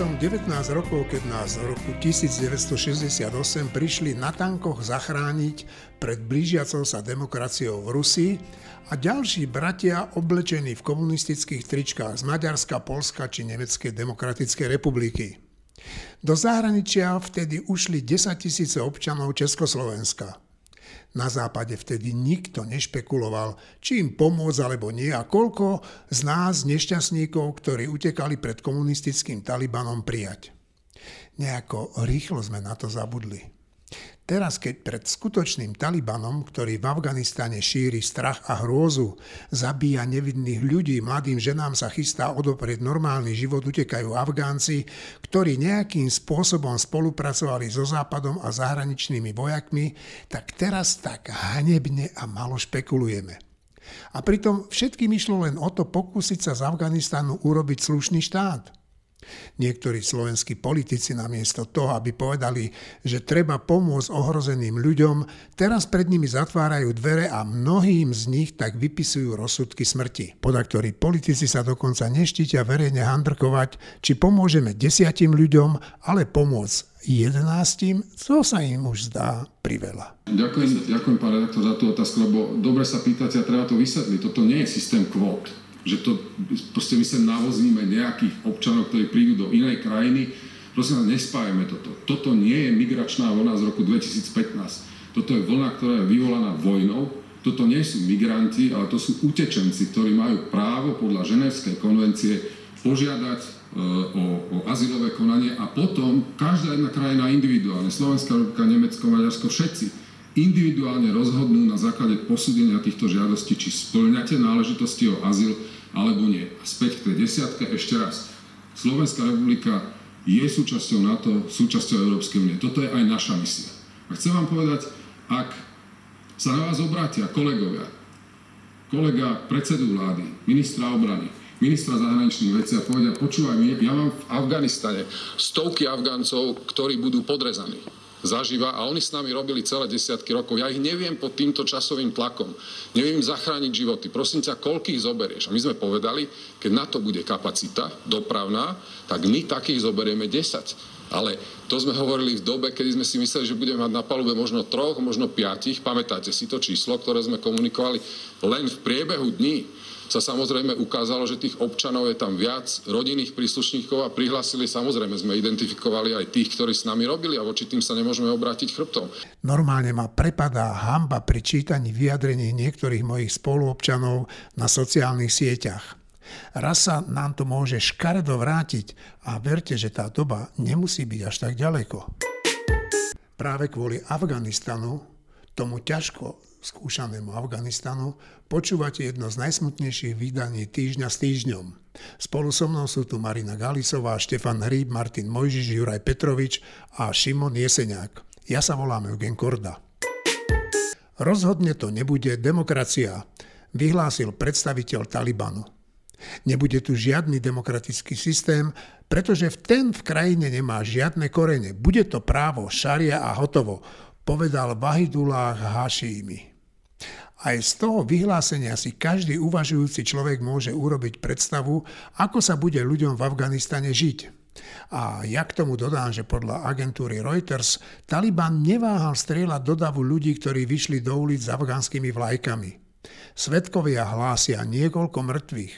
som 19 rokov, keď nás v roku 1968 prišli na tankoch zachrániť pred blížiacou sa demokraciou v Rusii a ďalší bratia oblečení v komunistických tričkách z Maďarska, Polska či Nemeckej demokratickej republiky. Do zahraničia vtedy ušli 10 tisíce občanov Československa. Na západe vtedy nikto nešpekuloval, či im pomôcť alebo nie a koľko z nás nešťastníkov, ktorí utekali pred komunistickým Talibanom prijať. Nejako rýchlo sme na to zabudli. Teraz, keď pred skutočným Talibanom, ktorý v Afganistane šíri strach a hrôzu, zabíja nevidných ľudí, mladým ženám sa chystá odoprieť normálny život, utekajú Afgánci, ktorí nejakým spôsobom spolupracovali so Západom a zahraničnými vojakmi, tak teraz tak hanebne a malo špekulujeme. A pritom všetkým išlo len o to pokúsiť sa z Afganistanu urobiť slušný štát – Niektorí slovenskí politici namiesto toho, aby povedali, že treba pomôcť ohrozeným ľuďom, teraz pred nimi zatvárajú dvere a mnohým z nich tak vypisujú rozsudky smrti. Podľa ktorých politici sa dokonca neštítia verejne handrkovať, či pomôžeme desiatim ľuďom, ale pomôcť jedenáctim, to sa im už zdá priveľa. Ďakujem, ďakujem pán redaktor za tú otázku, lebo dobre sa pýtate a treba to vysvetliť. Toto nie je systém kvót že to proste my sem navozíme nejakých občanov, ktorí prídu do inej krajiny. Prosím vás, nespájame toto. Toto nie je migračná vlna z roku 2015. Toto je vlna, ktorá je vyvolaná vojnou. Toto nie sú migranti, ale to sú utečenci, ktorí majú právo podľa Ženevskej konvencie požiadať e, o, o azylové konanie a potom každá jedna krajina individuálne, Slovenská republika, Nemecko, Maďarsko, všetci individuálne rozhodnú na základe posúdenia týchto žiadostí, či splňate náležitosti o azyl alebo nie. A späť k tej desiatke ešte raz. Slovenská republika je súčasťou NATO, súčasťou Európskej únie. Toto je aj naša misia. A chcem vám povedať, ak sa na vás obrátia kolegovia, kolega predsedu vlády, ministra obrany, ministra zahraničných vecí a povedia, počúvaj, ja mám v Afganistane stovky Afgáncov, ktorí budú podrezaní zažíva a oni s nami robili celé desiatky rokov. Ja ich neviem pod týmto časovým tlakom. Neviem im zachrániť životy. Prosím ťa, koľkých zoberieš? A my sme povedali, keď na to bude kapacita dopravná, tak my takých zoberieme 10. Ale to sme hovorili v dobe, kedy sme si mysleli, že budeme mať na palube možno troch, možno piatich. Pamätáte si to číslo, ktoré sme komunikovali len v priebehu dní sa samozrejme ukázalo, že tých občanov je tam viac, rodinných príslušníkov a prihlásili samozrejme sme identifikovali aj tých, ktorí s nami robili a voči tým sa nemôžeme obrátiť chrbtom. Normálne ma prepadá hamba pri čítaní vyjadrení niektorých mojich spoluobčanov na sociálnych sieťach. Raz sa nám to môže škaredo vrátiť a verte, že tá doba nemusí byť až tak ďaleko. Práve kvôli Afganistanu tomu ťažko skúšanému Afganistanu, počúvate jedno z najsmutnejších vydaní týždňa s týždňom. Spolu so mnou sú tu Marina Galisová, Štefan Hríb, Martin Mojžiš, Juraj Petrovič a Šimon Jeseniak. Ja sa volám Eugen Korda. Rozhodne to nebude demokracia, vyhlásil predstaviteľ Talibanu. Nebude tu žiadny demokratický systém, pretože v ten v krajine nemá žiadne korene. Bude to právo šaria a hotovo, povedal Vahidullah Hašími. Aj z toho vyhlásenia si každý uvažujúci človek môže urobiť predstavu, ako sa bude ľuďom v Afganistane žiť. A ja k tomu dodám, že podľa agentúry Reuters Taliban neváhal strieľať do davu ľudí, ktorí vyšli do ulic s afgánskymi vlajkami. Svetkovia hlásia niekoľko mŕtvych.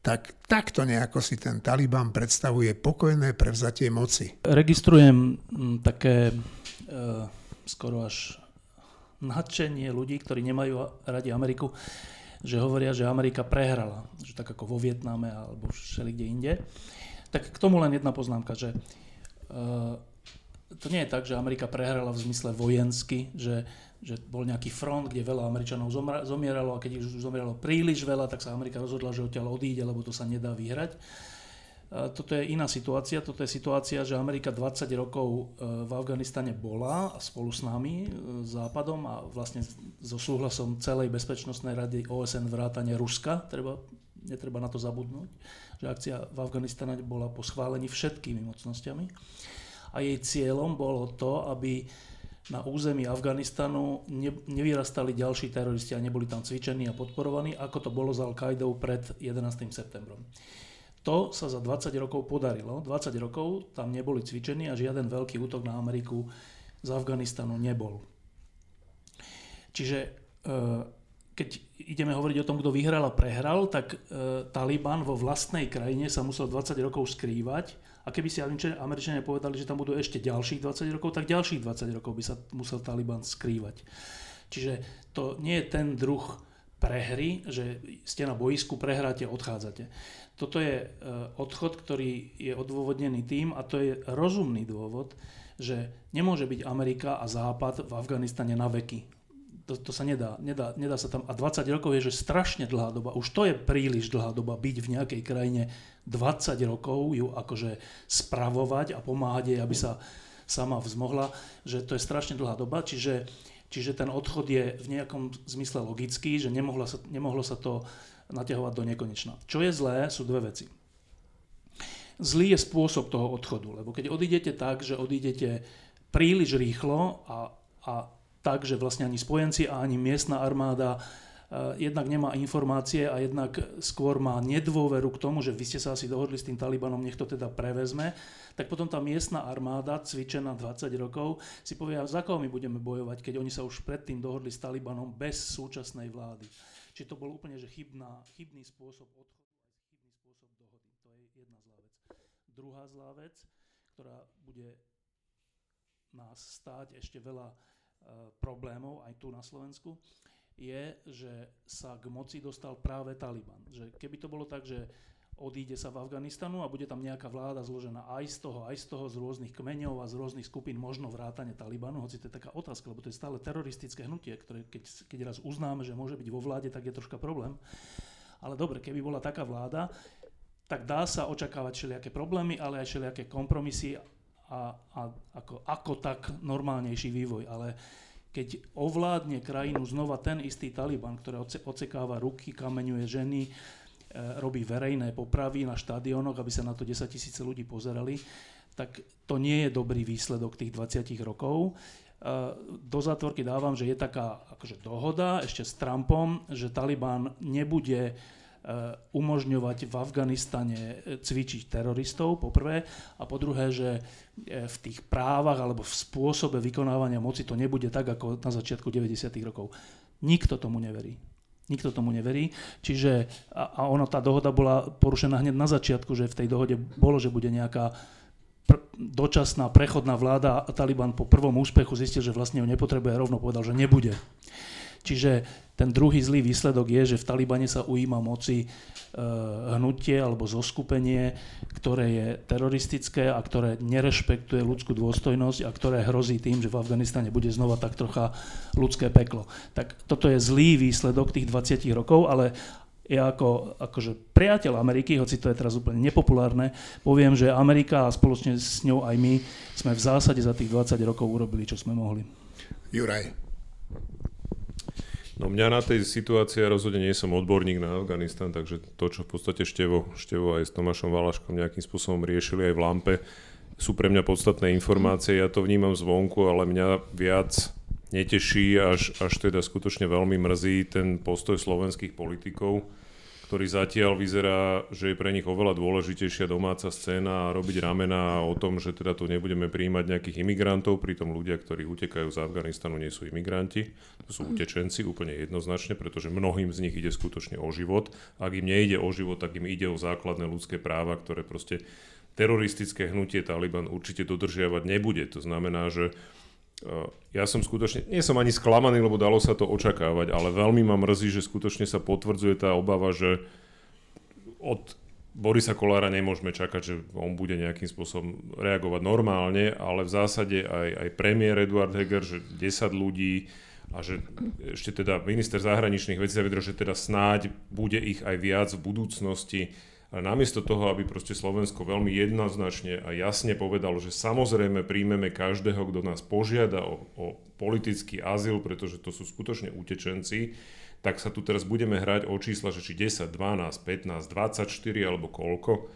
Tak takto nejako si ten Taliban predstavuje pokojné prevzatie moci. Registrujem mm, také e, skoro až nadšenie ľudí, ktorí nemajú radi Ameriku, že hovoria, že Amerika prehrala, že tak ako vo Vietname alebo všeli kde inde. Tak k tomu len jedna poznámka, že uh, to nie je tak, že Amerika prehrala v zmysle vojensky, že, že bol nejaký front, kde veľa Američanov zomieralo a keď už zomieralo príliš veľa, tak sa Amerika rozhodla, že odtiaľ odíde, lebo to sa nedá vyhrať. Toto je iná situácia. Toto je situácia, že Amerika 20 rokov e, v Afganistane bola spolu s nami, e, Západom a vlastne so súhlasom celej Bezpečnostnej rady OSN vrátane Ruska. Treba, netreba na to zabudnúť, že akcia v Afganistane bola po schválení všetkými mocnosťami. A jej cieľom bolo to, aby na území Afganistanu ne, nevyrastali ďalší teroristi a neboli tam cvičení a podporovaní, ako to bolo za Al-Qaidou pred 11. septembrom. To sa za 20 rokov podarilo. 20 rokov tam neboli cvičení a žiaden veľký útok na Ameriku z Afganistanu nebol. Čiže e, keď ideme hovoriť o tom, kto vyhral a prehral, tak e, Taliban vo vlastnej krajine sa musel 20 rokov skrývať a keby si Američania povedali, že tam budú ešte ďalších 20 rokov, tak ďalších 20 rokov by sa musel Taliban skrývať. Čiže to nie je ten druh prehry, že ste na boisku, prehráte, odchádzate. Toto je e, odchod, ktorý je odôvodnený tým, a to je rozumný dôvod, že nemôže byť Amerika a Západ v Afganistane na veky. To, to sa nedá, nedá, nedá sa tam. A 20 rokov je, že strašne dlhá doba. Už to je príliš dlhá doba byť v nejakej krajine 20 rokov, ju akože spravovať a pomáhať jej, aby sa sama vzmohla, že to je strašne dlhá doba. Čiže, čiže ten odchod je v nejakom zmysle logický, že nemohlo sa, nemohlo sa to naťahovať do nekonečna. Čo je zlé, sú dve veci. Zlý je spôsob toho odchodu, lebo keď odídete tak, že odídete príliš rýchlo a, a tak, že vlastne ani spojenci a ani miestna armáda jednak nemá informácie a jednak skôr má nedôveru k tomu, že vy ste sa asi dohodli s tým Talibanom, nech to teda prevezme, tak potom tá miestna armáda, cvičená 20 rokov, si povie, za koho my budeme bojovať, keď oni sa už predtým dohodli s Talibanom bez súčasnej vlády. Čiže to bol úplne že chybná, chybný spôsob odchodu a chybný spôsob dohody. To je jedna zlá vec. Druhá zlá vec, ktorá bude nás stáť ešte veľa Eh, problémov aj tu na Slovensku, je, že sa k moci dostal práve Taliban. Že keby to bolo tak, že odíde sa v Afganistanu a bude tam nejaká vláda zložená aj z toho, aj z toho, z rôznych kmeňov a z rôznych skupín, možno vrátane Talibanu, hoci to je taká otázka, lebo to je stále teroristické hnutie, ktoré keď, keď raz uznáme, že môže byť vo vláde, tak je troška problém. Ale dobre, keby bola taká vláda, tak dá sa očakávať všelijaké problémy, ale aj všelijaké kompromisy a, a ako, ako tak normálnejší vývoj. Ale keď ovládne krajinu znova ten istý Taliban, ktorý ocekáva ruky, kameňuje ženy, e, robí verejné popravy na štadiónoch, aby sa na to 10 tisíce ľudí pozerali, tak to nie je dobrý výsledok tých 20 rokov. E, do zátvorky dávam, že je taká akože dohoda ešte s Trumpom, že Taliban nebude umožňovať v Afganistane eh, cvičiť teroristov, po prvé, a po druhé, že eh, v tých právach alebo v spôsobe vykonávania moci to nebude tak, ako na začiatku 90. rokov. Nikto tomu neverí. Nikto tomu neverí. Čiže, a, a ono, tá dohoda bola porušená hneď na začiatku, že v tej dohode bolo, že bude nejaká pr- dočasná prechodná vláda a Taliban po prvom úspechu zistil, že vlastne ho nepotrebuje a rovno povedal, že nebude. Čiže ten druhý zlý výsledok je, že v Talibane sa ujíma moci e, hnutie alebo zoskupenie, ktoré je teroristické a ktoré nerešpektuje ľudskú dôstojnosť a ktoré hrozí tým, že v Afganistane bude znova tak trocha ľudské peklo. Tak toto je zlý výsledok tých 20 rokov, ale ja ako akože priateľ Ameriky, hoci to je teraz úplne nepopulárne, poviem, že Amerika a spoločne s ňou aj my sme v zásade za tých 20 rokov urobili, čo sme mohli. Juraj. No mňa na tej situácii, ja rozhodne nie som odborník na Afganistan, takže to, čo v podstate Števo, Števo aj s Tomášom Valaškom nejakým spôsobom riešili aj v Lampe, sú pre mňa podstatné informácie. Ja to vnímam zvonku, ale mňa viac neteší, až, až teda skutočne veľmi mrzí ten postoj slovenských politikov, ktorý zatiaľ vyzerá, že je pre nich oveľa dôležitejšia domáca scéna a robiť ramena o tom, že teda tu nebudeme príjmať nejakých imigrantov, pritom ľudia, ktorí utekajú z Afganistanu, nie sú imigranti, to sú utečenci úplne jednoznačne, pretože mnohým z nich ide skutočne o život. Ak im nejde o život, tak im ide o základné ľudské práva, ktoré proste teroristické hnutie Taliban určite dodržiavať nebude. To znamená, že ja som skutočne, nie som ani sklamaný, lebo dalo sa to očakávať, ale veľmi ma mrzí, že skutočne sa potvrdzuje tá obava, že od Borisa Kolára nemôžeme čakať, že on bude nejakým spôsobom reagovať normálne, ale v zásade aj, aj premiér Eduard Heger, že 10 ľudí a že ešte teda minister zahraničných vecí zavedol, že teda snáď bude ich aj viac v budúcnosti ale namiesto toho, aby proste Slovensko veľmi jednoznačne a jasne povedalo, že samozrejme príjmeme každého, kto nás požiada o, o politický azyl, pretože to sú skutočne utečenci, tak sa tu teraz budeme hrať o čísla, že či 10, 12, 15, 24 alebo koľko.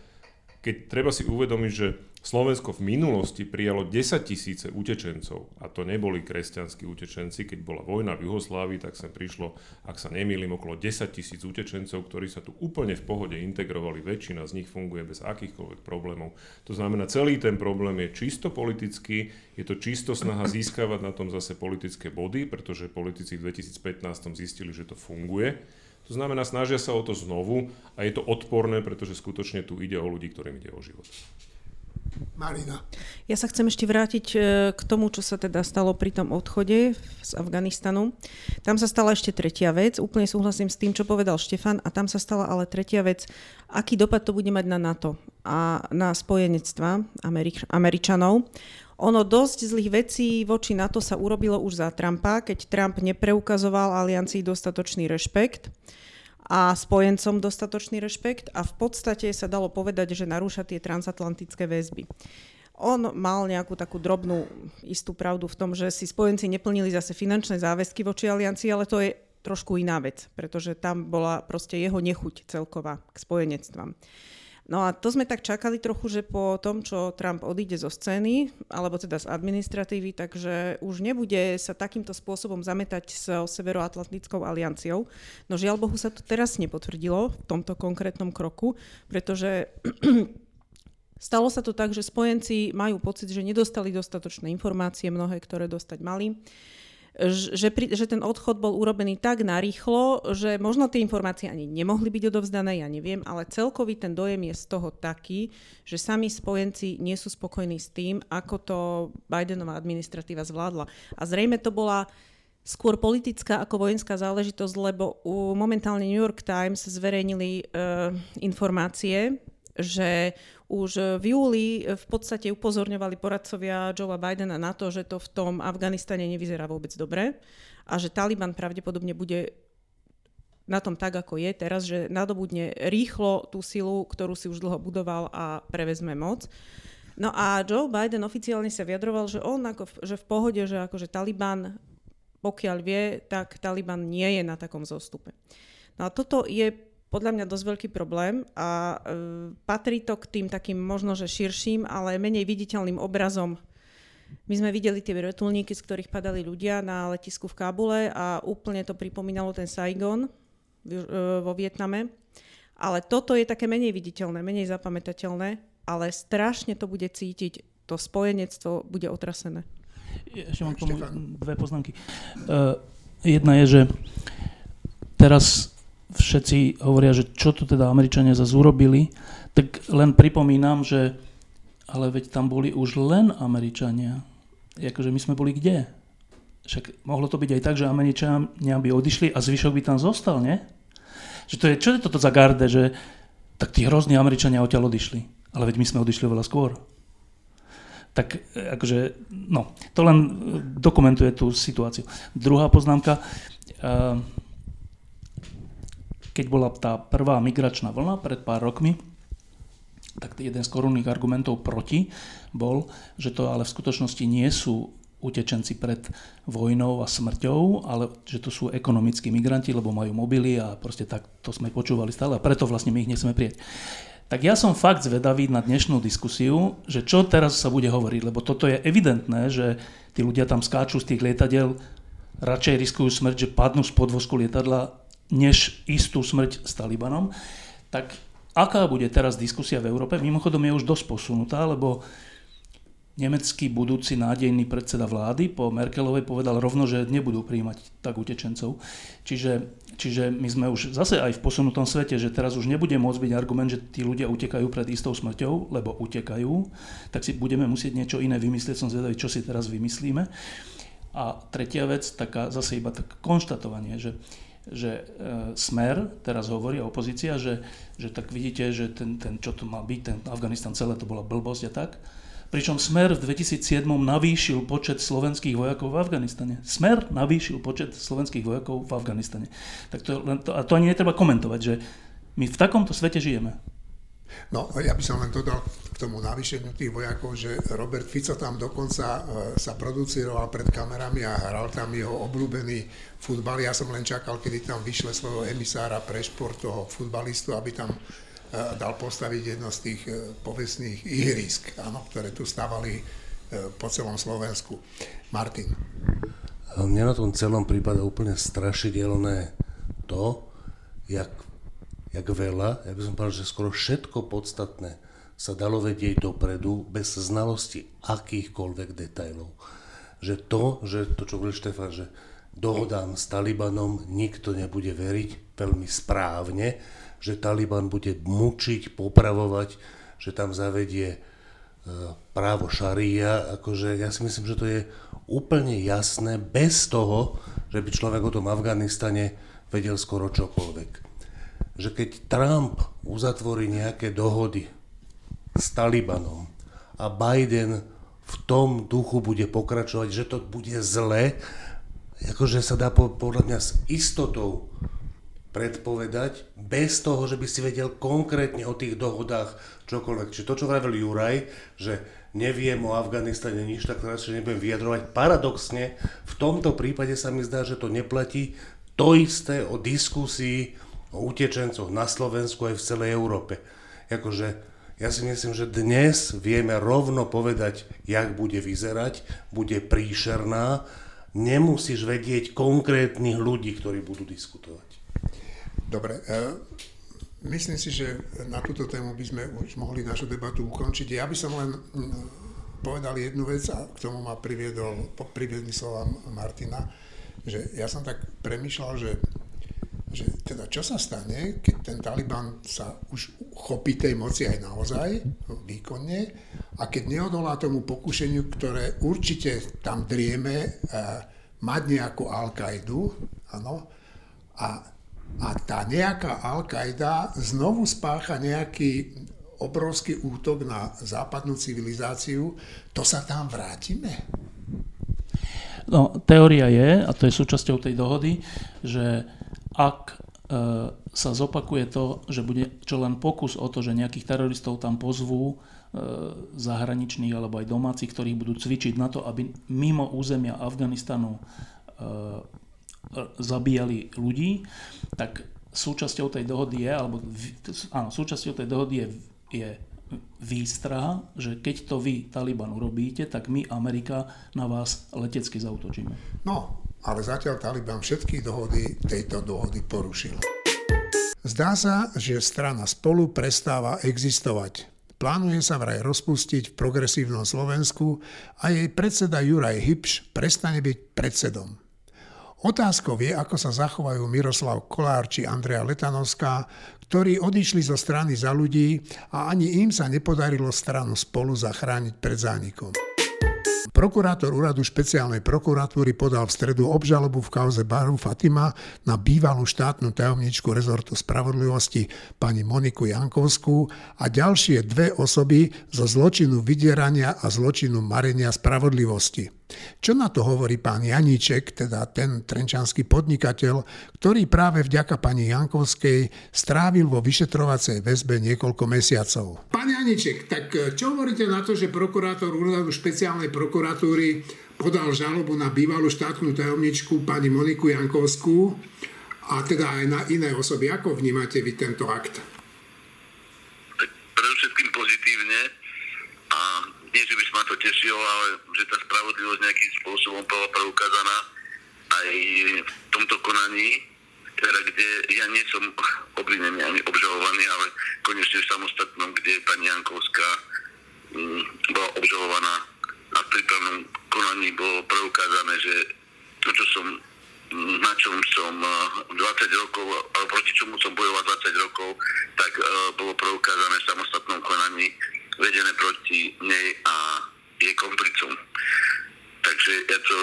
keď treba si uvedomiť, že Slovensko v minulosti prijalo 10 tisíce utečencov a to neboli kresťanskí utečenci. Keď bola vojna v Juhoslávii, tak sem prišlo, ak sa nemýlim, okolo 10 tisíc utečencov, ktorí sa tu úplne v pohode integrovali. Väčšina z nich funguje bez akýchkoľvek problémov. To znamená, celý ten problém je čisto politický, je to čisto snaha získavať na tom zase politické body, pretože politici v 2015 zistili, že to funguje. To znamená, snažia sa o to znovu a je to odporné, pretože skutočne tu ide o ľudí, ktorým ide o život. Marina. Ja sa chcem ešte vrátiť e, k tomu, čo sa teda stalo pri tom odchode z Afganistanu. Tam sa stala ešte tretia vec. Úplne súhlasím s tým, čo povedal Štefan. A tam sa stala ale tretia vec. Aký dopad to bude mať na NATO a na spojenectva Amerik- Američanov. Ono dosť zlých vecí voči NATO sa urobilo už za Trumpa, keď Trump nepreukazoval aliancii dostatočný rešpekt a spojencom dostatočný rešpekt a v podstate sa dalo povedať, že narúša tie transatlantické väzby. On mal nejakú takú drobnú istú pravdu v tom, že si spojenci neplnili zase finančné záväzky voči aliancii, ale to je trošku iná vec, pretože tam bola proste jeho nechuť celková k spojenectvám. No a to sme tak čakali trochu, že po tom, čo Trump odíde zo scény, alebo teda z administratívy, takže už nebude sa takýmto spôsobom zametať s Severoatlantickou alianciou. No žiaľ Bohu sa to teraz nepotvrdilo v tomto konkrétnom kroku, pretože stalo sa to tak, že spojenci majú pocit, že nedostali dostatočné informácie, mnohé, ktoré dostať mali že, pri, že ten odchod bol urobený tak narýchlo, že možno tie informácie ani nemohli byť odovzdané, ja neviem, ale celkový ten dojem je z toho taký, že sami spojenci nie sú spokojní s tým, ako to Bidenová administratíva zvládla. A zrejme to bola skôr politická ako vojenská záležitosť, lebo momentálne New York Times zverejnili uh, informácie, že už v júli v podstate upozorňovali poradcovia Joea Bidena na to, že to v tom Afganistane nevyzerá vôbec dobre a že Taliban pravdepodobne bude na tom tak, ako je teraz, že nadobudne rýchlo tú silu, ktorú si už dlho budoval a prevezme moc. No a Joe Biden oficiálne sa vyjadroval, že on ako, že v pohode, že akože Taliban, pokiaľ vie, tak Taliban nie je na takom zostupe. No a toto je podľa mňa dosť veľký problém a e, patrí to k tým takým možno, že širším, ale menej viditeľným obrazom. My sme videli tie vrtulníky, z ktorých padali ľudia na letisku v Kábule a úplne to pripomínalo ten Saigon v, e, vo Vietname. Ale toto je také menej viditeľné, menej zapamätateľné, ale strašne to bude cítiť. To spojenectvo bude otrasené. Ešte mám k tomu dve poznámky. Uh, jedna je, že teraz všetci hovoria, že čo tu teda Američania zase urobili, tak len pripomínam, že ale veď tam boli už len Američania. Jakože my sme boli kde? Však mohlo to byť aj tak, že Američania by odišli a zvyšok by tam zostal, nie? Že to je, čo je toto za garde, že tak tí hrozní Američania odtiaľ odišli. Ale veď my sme odišli veľa skôr. Tak akože, no, to len dokumentuje tú situáciu. Druhá poznámka. Uh, keď bola tá prvá migračná vlna pred pár rokmi, tak jeden z korunných argumentov proti bol, že to ale v skutočnosti nie sú utečenci pred vojnou a smrťou, ale že to sú ekonomickí migranti, lebo majú mobily a proste tak to sme počúvali stále a preto vlastne my ich nechceme prijať. Tak ja som fakt zvedavý na dnešnú diskusiu, že čo teraz sa bude hovoriť, lebo toto je evidentné, že tí ľudia tam skáču z tých lietadiel, radšej riskujú smrť, že padnú z podvozku lietadla než istú smrť s Talibanom, tak aká bude teraz diskusia v Európe? Mimochodom je už dosť posunutá, lebo nemecký budúci nádejný predseda vlády po Merkelovej povedal rovno, že nebudú príjmať tak utečencov. Čiže, čiže my sme už zase aj v posunutom svete, že teraz už nebude môcť byť argument, že tí ľudia utekajú pred istou smrťou, lebo utekajú, tak si budeme musieť niečo iné vymyslieť. Som zvedavý, čo si teraz vymyslíme. A tretia vec, taká zase iba tak konštatovanie, že že e, Smer teraz hovorí, opozícia, že, že tak vidíte, že ten, ten, čo to má byť, ten Afganistan celé to bola blbosť a tak. Pričom Smer v 2007 navýšil počet slovenských vojakov v Afganistane. Smer navýšil počet slovenských vojakov v Afganistane. Tak to, len to, a to ani netreba komentovať, že my v takomto svete žijeme. No, ja by som len dodal k tomu navýšeniu tých vojakov, že Robert Fico tam dokonca e, sa produciroval pred kamerami a hral tam jeho obľúbený futbal. Ja som len čakal, kedy tam vyšle svojho emisára pre šport toho futbalistu, aby tam dal postaviť jedno z tých povestných ihrisk, áno, ktoré tu stávali po celom Slovensku. Martin. Mne na tom celom prípada úplne strašidelné to, jak, jak veľa, ja by som povedal, že skoro všetko podstatné sa dalo vedieť dopredu bez znalosti akýchkoľvek detajlov. Že to, že to, čo hovorí Štefan, že dohodám s Talibanom nikto nebude veriť veľmi správne, že Taliban bude mučiť, popravovať, že tam zavedie e, právo šaria, akože ja si myslím, že to je úplne jasné, bez toho, že by človek o tom Afganistane vedel skoro čokoľvek. Že keď Trump uzatvorí nejaké dohody s Talibanom a Biden v tom duchu bude pokračovať, že to bude zle, akože sa dá podľa mňa s istotou predpovedať, bez toho, že by si vedel konkrétne o tých dohodách čokoľvek. Čiže to, čo vravel Juraj, že neviem o Afganistane nič, tak teraz nebudem vyjadrovať. Paradoxne, v tomto prípade sa mi zdá, že to neplatí to isté o diskusii o utečencoch na Slovensku aj v celej Európe. Jakože ja si myslím, že dnes vieme rovno povedať, jak bude vyzerať, bude príšerná. Nemusíš vedieť konkrétnych ľudí, ktorí budú diskutovať. Dobre, e, myslím si, že na túto tému by sme už mohli našu debatu ukončiť. Ja by som len povedal jednu vec a k tomu ma priviedol, priviedli slova Martina že ja som tak premyšľal, že, že teda čo sa stane, keď ten Taliban sa už chopí tej moci aj naozaj výkonne a keď neodolá tomu pokušeniu, ktoré určite tam drieme, e, mať nejakú Al-Kaidu, áno, a, a tá nejaká Al-Qaida znovu spácha nejaký obrovský útok na západnú civilizáciu, to sa tam vrátime? No, teória je, a to je súčasťou tej dohody, že ak e, sa zopakuje to, že bude čo len pokus o to, že nejakých teroristov tam pozvú, e, zahraničných alebo aj domácich, ktorých budú cvičiť na to, aby mimo územia Afganistanu e, zabíjali ľudí, tak súčasťou tej dohody je, alebo áno, súčasťou tej dohody je, je výstraha, že keď to vy, Taliban, urobíte, tak my, Amerika, na vás letecky zautočíme. No, ale zatiaľ Taliban všetky dohody tejto dohody porušil. Zdá sa, že strana spolu prestáva existovať. Plánuje sa vraj rozpustiť v progresívnom Slovensku a jej predseda Juraj Hybš prestane byť predsedom. Otázkou je, ako sa zachovajú Miroslav Kolár či Andrea Letanovská, ktorí odišli zo strany za ľudí a ani im sa nepodarilo stranu spolu zachrániť pred zánikom. Prokurátor úradu špeciálnej prokuratúry podal v stredu obžalobu v kauze Baru Fatima na bývalú štátnu tajomničku rezortu spravodlivosti pani Moniku Jankovskú a ďalšie dve osoby zo zločinu vydierania a zločinu marenia spravodlivosti. Čo na to hovorí pán Janíček, teda ten trenčanský podnikateľ, ktorý práve vďaka pani Jankovskej strávil vo vyšetrovacej väzbe niekoľko mesiacov? Pán Janíček, tak čo hovoríte na to, že prokurátor úradu špeciálnej prokuratúry podal žalobu na bývalú štátnu tajomničku pani Moniku Jankovskú a teda aj na iné osoby. Ako vnímate vy tento akt? Predovšetkým pozitívne a nie, že by sa ma to tešilo, ale že tá spravodlivosť nejakým spôsobom bola preukázaná aj v tomto konaní, teda kde ja nie som obvinený ani obžalovaný, ale konečne v samostatnom, kde pani Jankovská mm, bola obžalovaná a v prípravnom konaní bolo preukázané, že to, čo som na čom som 20 eh, rokov, proti čomu som bojoval 20 rokov, tak uh, bolo preukázané v samostatnom konaní vedené proti nej a jej komplicom. Takže ja to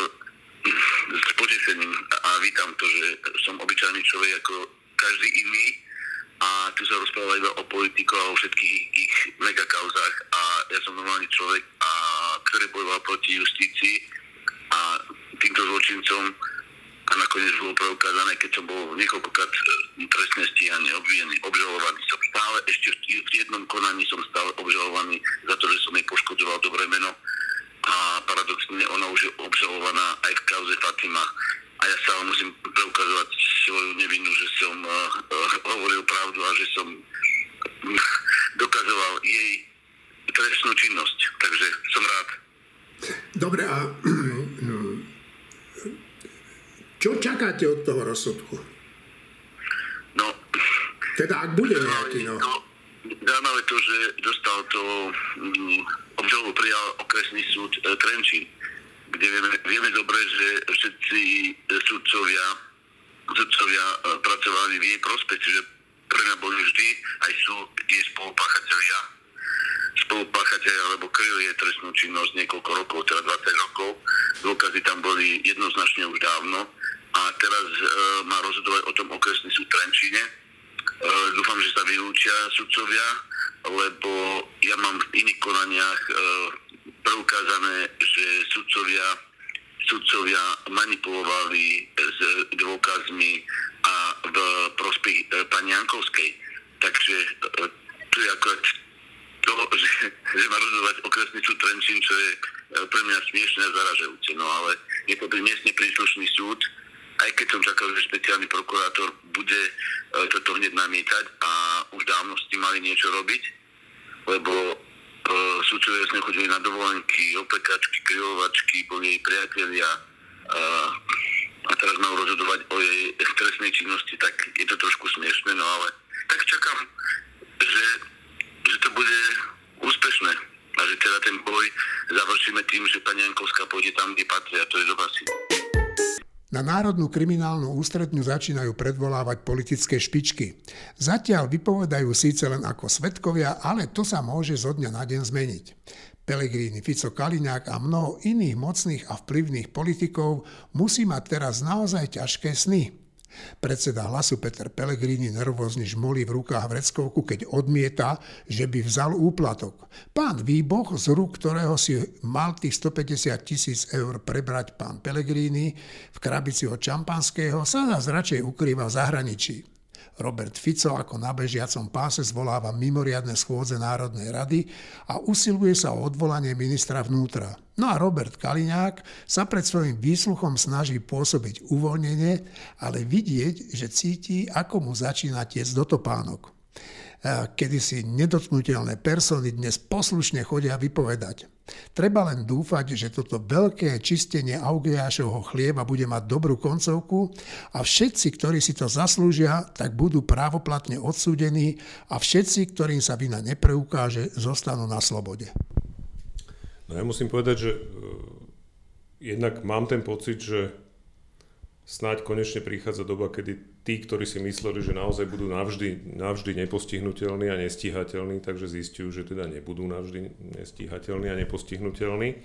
s potešením a vítam to, že som obyčajný človek ako každý iný a tu sa rozpráva iba o politikoch a o všetkých ich megakauzách a ja som normálny človek, a, ktorý bojoval proti justícii a týmto zločincom a nakoniec bolo preukázané, keď som bol niekoľkokrát e, trestne stíhaný, obvinený, obžalovaný som stále, ešte v jednom konaní som stále obžalovaný za to, že som jej poškodzoval dobré meno a paradoxne ona už je obžalovaná aj v kauze Fatima a ja sa musím preukazovať svoju nevinu, že som uh, uh, hovoril pravdu a že som dokazoval jej trestnú činnosť. Takže som rád. Dobre, a čo čakáte od toho rozsudku? No, Teda ak bude nejaký, no. zaujímavé to, že dostal to mm, obžalobu prijal okresný súd e, Trenčín, kde vieme, vieme dobre, že všetci sudcovia, sudcovia e, pracovali v jej prospech, čiže pre mňa boli vždy aj sú jej spolupáchatelia spolupáchatelia, alebo kryli je trestnú činnosť niekoľko rokov, teda 20 rokov. Dôkazy tam boli jednoznačne už dávno a teraz e, má rozhodovať o tom okresný súd Trenčíne. E, dúfam, že sa vylúčia sudcovia, lebo ja mám v iných konaniach e, preukázané, že sudcovia, sudcovia manipulovali s dôkazmi a v prospech e, pani Jankovskej. Takže e, tu je akorát to, že, že má rozhodovať okresný súd Trenčín, čo je e, pre mňa smiešne a zaražajúce. No ale je to miestne príslušný súd, aj keď som čakal, že špeciálny prokurátor bude e, toto hneď namietať a už dávno s tým mali niečo robiť, lebo e, sudcovia sme chodili na dovolenky, opekačky, krylovačky, boli priatelia e, a teraz majú rozhodovať o jej trestnej činnosti, tak je to trošku smiešne, no ale tak čakám, že, že to bude úspešné a že teda ten boj završíme tým, že pani Jankovská pôjde tam, kde patrí a to je do vasi. Na Národnú kriminálnu ústredňu začínajú predvolávať politické špičky. Zatiaľ vypovedajú síce len ako svetkovia, ale to sa môže zo dňa na deň zmeniť. Pelegrini, Fico, Kaliňák a mnoho iných mocných a vplyvných politikov musí mať teraz naozaj ťažké sny. Predseda hlasu Peter Pellegrini nervózne žmolí v rukách vreckovku, keď odmieta, že by vzal úplatok. Pán Výboch, z rúk ktorého si mal tých 150 tisíc eur prebrať pán Pellegrini v krabici od čampanského, sa nás radšej ukrýva v zahraničí. Robert Fico ako na bežiacom páse zvoláva mimoriadne schôdze Národnej rady a usiluje sa o odvolanie ministra vnútra. No a Robert Kaliňák sa pred svojim výsluchom snaží pôsobiť uvoľnenie, ale vidieť, že cíti, ako mu začína tiec do topánok. Kedy si nedotknutelné persony dnes poslušne chodia vypovedať. Treba len dúfať, že toto veľké čistenie Augiášovho chlieba bude mať dobrú koncovku a všetci, ktorí si to zaslúžia, tak budú právoplatne odsúdení a všetci, ktorým sa vina nepreukáže, zostanú na slobode. No ja musím povedať, že uh, jednak mám ten pocit, že snáď konečne prichádza doba, kedy tí, ktorí si mysleli, že naozaj budú navždy, navždy nepostihnutelní a nestíhateľní, takže zistujú, že teda nebudú navždy nestíhateľní a nepostihnutelní.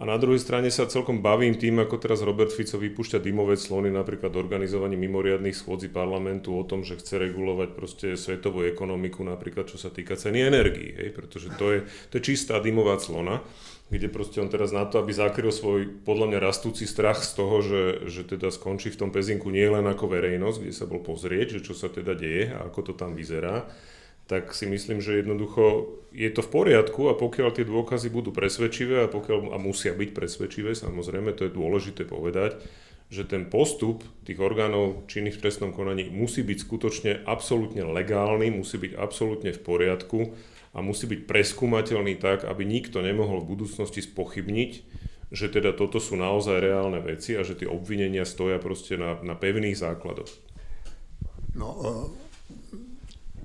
A na druhej strane sa celkom bavím tým, ako teraz Robert Fico vypúšťa dymové slony napríklad organizovaní mimoriadných schôdzi parlamentu o tom, že chce regulovať proste svetovú ekonomiku, napríklad čo sa týka ceny energii, hej, pretože to je, to je čistá dymová clona, kde proste on teraz na to, aby zakryl svoj podľa mňa rastúci strach z toho, že, že teda skončí v tom pezinku nie len ako verejnosť, kde sa bol pozrieť, že čo sa teda deje a ako to tam vyzerá, tak si myslím, že jednoducho je to v poriadku a pokiaľ tie dôkazy budú presvedčivé a, pokiaľ, a musia byť presvedčivé, samozrejme, to je dôležité povedať, že ten postup tých orgánov činných v trestnom konaní musí byť skutočne absolútne legálny, musí byť absolútne v poriadku a musí byť preskúmateľný tak, aby nikto nemohol v budúcnosti spochybniť, že teda toto sú naozaj reálne veci a že tie obvinenia stoja proste na, na pevných základoch. No,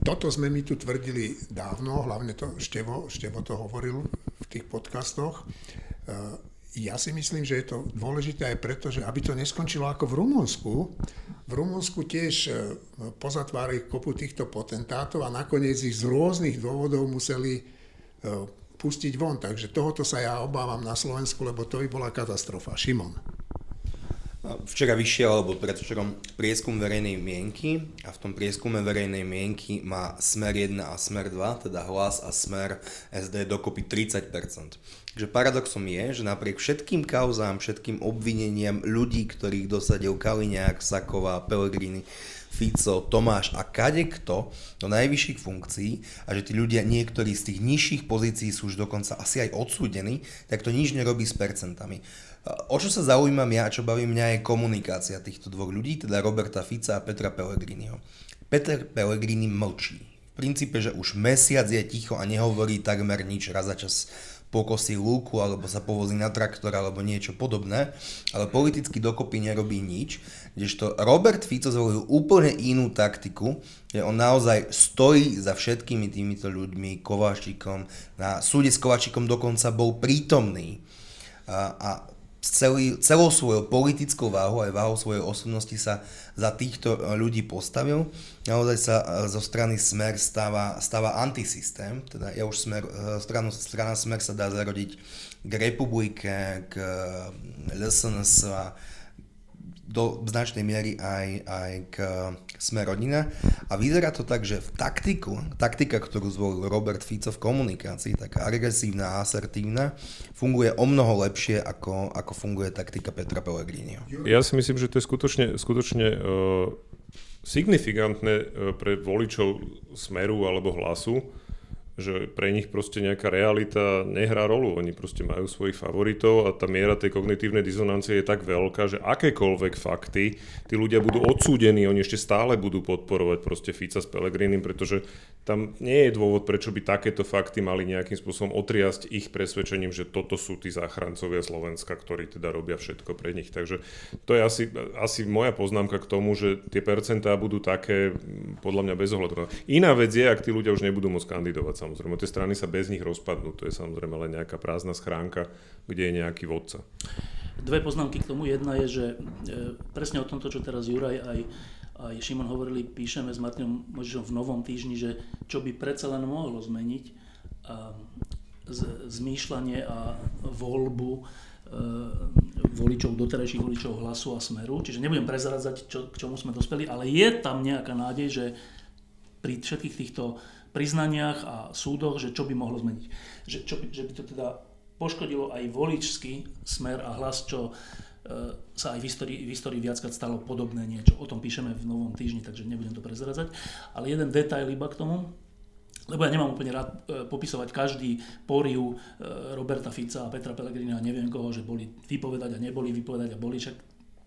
toto sme mi tu tvrdili dávno, hlavne to Števo, Števo to hovoril v tých podcastoch. E, ja si myslím, že je to dôležité aj preto, že aby to neskončilo ako v Rumunsku. V Rumunsku tiež e, pozatvárali kopu týchto potentátov a nakoniec ich z rôznych dôvodov museli e, pustiť von. Takže tohoto sa ja obávam na Slovensku, lebo to by bola katastrofa. Šimon. Včera vyšiel, alebo predvčerom, prieskum verejnej mienky a v tom prieskume verejnej mienky má Smer 1 a Smer 2, teda Hlas a Smer SD dokopy 30%. Takže paradoxom je, že napriek všetkým kauzám, všetkým obvineniam ľudí, ktorých dosadil Kaliňák, Saková, Pellegrini, Fico, Tomáš a kadekto do najvyšších funkcií a že tí ľudia niektorí z tých nižších pozícií sú už dokonca asi aj odsúdení, tak to nič nerobí s percentami. O čo sa zaujímam ja a čo baví mňa je komunikácia týchto dvoch ľudí, teda Roberta Fica a Petra Pellegriniho. Peter Pellegrini mlčí. V princípe, že už mesiac je ticho a nehovorí takmer nič, raz za čas pokosí lúku alebo sa povozí na traktor alebo niečo podobné, ale politicky dokopy nerobí nič, kdežto Robert Fico zvolil úplne inú taktiku, že on naozaj stojí za všetkými týmito ľuďmi, Kováčikom, na súde s Kováčikom dokonca bol prítomný a, a celý, celou svojou politickou váhou aj váhou svojej osobnosti sa za týchto e, ľudí postavil. Naozaj sa e, zo strany Smer stáva, stáva antisystém, teda ja už smer, e, stranu, strana Smer sa dá zarodiť k republike, k LSNS a do značnej miery aj, aj k sme rodina. A vyzerá to tak, že v taktiku, taktika, ktorú zvolil Robert Fico v komunikácii, taká agresívna a asertívna, funguje o mnoho lepšie, ako, ako funguje taktika Petra Pellegriniho. Ja si myslím, že to je skutočne, skutočne uh, signifikantné uh, pre voličov Smeru alebo Hlasu, že pre nich proste nejaká realita nehrá rolu. Oni proste majú svojich favoritov a tá miera tej kognitívnej dizonancie je tak veľká, že akékoľvek fakty, tí ľudia budú odsúdení, oni ešte stále budú podporovať proste Fica s Pelegrinim, pretože tam nie je dôvod, prečo by takéto fakty mali nejakým spôsobom otriasť ich presvedčením, že toto sú tí záchrancovia Slovenska, ktorí teda robia všetko pre nich. Takže to je asi, asi moja poznámka k tomu, že tie percentá budú také podľa mňa bez ohľadu. Iná vec je, ak tí ľudia už nebudú môcť kandidovať samozrejme. Tie strany sa bez nich rozpadnú. To je samozrejme len nejaká prázdna schránka, kde je nejaký vodca. Dve poznámky k tomu. Jedna je, že e, presne o tomto, čo teraz Juraj aj, aj Šimon hovorili, píšeme s Martinom Možišom v novom týždni, že čo by predsa len mohlo zmeniť a z, zmýšľanie a voľbu e, voličov, doterajších voličov hlasu a smeru. Čiže nebudem prezradzať, čo, k čomu sme dospeli, ale je tam nejaká nádej, že pri všetkých týchto priznaniach a súdoch, že čo by mohlo zmeniť. Že, čo, že by to teda poškodilo aj voličský smer a hlas, čo e, sa aj v histórii, v histórii viackrát stalo podobné niečo. O tom píšeme v novom týždni, takže nebudem to prezradzať. Ale jeden detail iba k tomu, lebo ja nemám úplne rád e, popisovať každý poriu e, Roberta Fica a Petra Pellegrina a neviem koho, že boli vypovedať a neboli vypovedať a boli. Však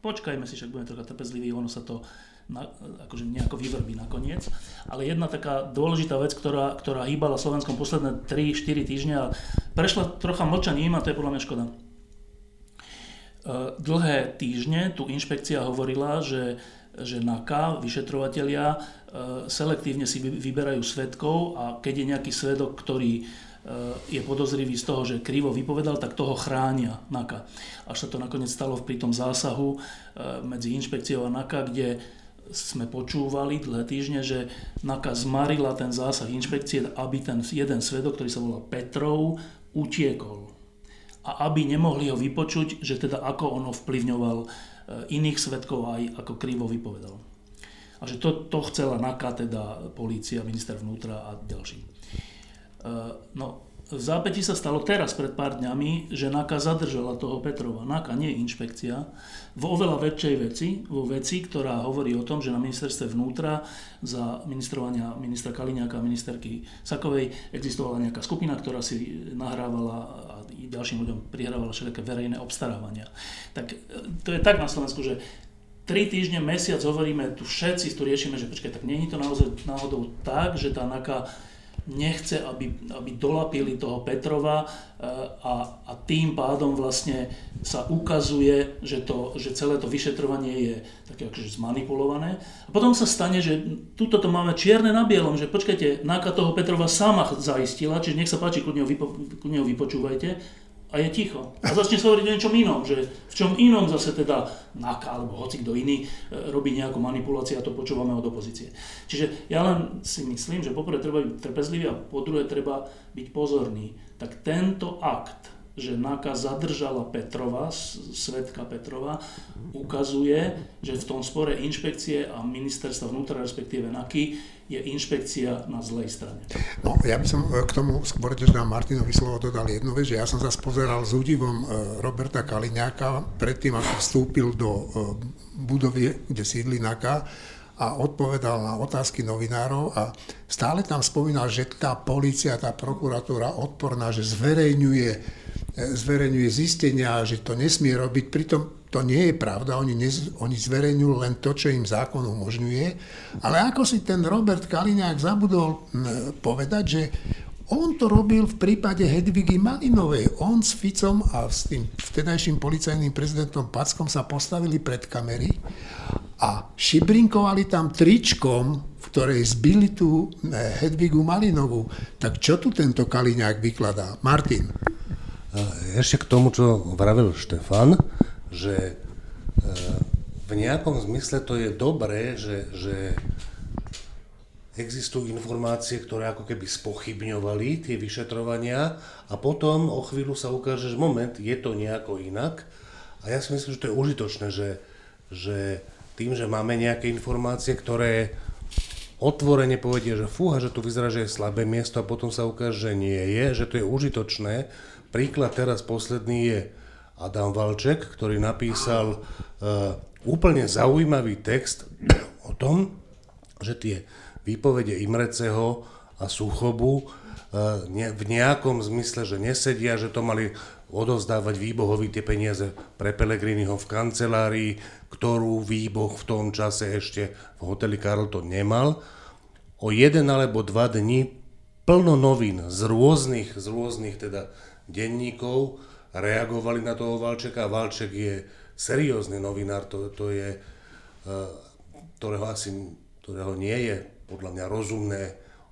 počkajme si, však budeme trocha trpezliví, ono sa to na, akože nejako vyvrbí nakoniec. Ale jedna taká dôležitá vec, ktorá, ktorá hýbala Slovenskom posledné 3-4 týždňa a prešla trocha mlčaním a to je podľa mňa škoda. E, dlhé týždne tu inšpekcia hovorila, že, že NAKA, vyšetrovatelia, e, selektívne si vyberajú svetkov a keď je nejaký svedok, ktorý e, je podozrivý z toho, že krivo vypovedal, tak toho chránia NAKA. Až sa to nakoniec stalo pri tom zásahu medzi inšpekciou a NAKA, kde sme počúvali dlhé týždne, že NAKA zmarila ten zásah inšpekcie, aby ten jeden svedok, ktorý sa volá Petrov, utiekol. A aby nemohli ho vypočuť, že teda ako on ovplyvňoval e, iných svedkov aj ako krivo vypovedal. A že to, to chcela NAKA, teda polícia, minister vnútra a ďalší. E, no, v zápäti sa stalo teraz pred pár dňami, že NAKA zadržala toho Petrova. NAKA, nie inšpekcia, vo oveľa väčšej veci, vo veci, ktorá hovorí o tom, že na ministerstve vnútra za ministrovania ministra Kaliňáka a ministerky Sakovej existovala nejaká skupina, ktorá si nahrávala a ďalším ľuďom prihrávala všetké verejné obstarávania. Tak e, to je tak na Slovensku, že tri týždne, mesiac hovoríme tu všetci, tu riešime, že počkaj, tak je to naozaj náhodou tak, že tá NAKA nechce, aby, aby dolapili toho Petrova eh, a, a tým pádom vlastne sa ukazuje, že, to, že celé to vyšetrovanie je také akože zmanipulované. A potom sa stane, že tuto to máme čierne na bielom, že počkajte, náka toho Petrova sama zaistila, čiže nech sa páči, kľudne ho, vypo, kľudne ho vypočúvajte, a je ticho. A začne sa hovoriť o niečom inom, že v čom inom zase teda NAKA alebo hoci kto iný e, robí nejakú manipuláciu a to počúvame od opozície. Čiže ja len si myslím, že poprvé treba byť trpezlivý a po druhé treba byť pozorný. Tak tento akt že NAKA zadržala Petrova, svetka Petrova, ukazuje, že v tom spore inšpekcie a ministerstva vnútra, respektíve NAKY, je inšpekcia na zlej strane. No, ja by som e, k tomu skôr, než dám Martinovi slovo, dodal jednu vec, že ja som zase pozeral s údivom e, Roberta Kaliňáka predtým, ako vstúpil do e, budovy, kde sídli NAKA, a odpovedal na otázky novinárov a stále tam spomínal, že tá policia, tá prokuratúra odporná, že zverejňuje zverejňuje zistenia, že to nesmie robiť. Pritom to nie je pravda, oni, nez, oni zverejňujú len to, čo im zákon umožňuje. Ale ako si ten Robert Kaliňák zabudol povedať, že on to robil v prípade Hedvigy Malinovej. On s Ficom a s tým vtedajším policajným prezidentom Packom sa postavili pred kamery a šibrinkovali tam tričkom, v ktorej zbili tú eh, Hedvigu Malinovú. Tak čo tu tento Kaliňák vykladá? Martin. Ešte k tomu, čo vravil Štefan, že eh, v nejakom zmysle to je dobré, že, že existujú informácie, ktoré ako keby spochybňovali tie vyšetrovania a potom o chvíľu sa ukáže, že moment, je to nejako inak. A ja si myslím, že to je užitočné, že, že tým, že máme nejaké informácie, ktoré otvorene povedia, že fúha, že tu vyzerá, že je slabé miesto a potom sa ukáže, že nie je, že to je užitočné. Príklad teraz posledný je Adam Valček, ktorý napísal uh, úplne zaujímavý text o tom, že tie výpovede Imreceho a Suchobu e, v nejakom zmysle, že nesedia, že to mali odovzdávať Výbohovi tie peniaze pre Pelegriniho v kancelárii, ktorú Výboh v tom čase ešte v hoteli Carlton nemal. O jeden alebo dva dní plno novín z rôznych, z rôznych teda denníkov reagovali na toho Valčeka. Valček je seriózny novinár, to, to je, e, ktorého asi ktorého nie je podľa mňa rozumné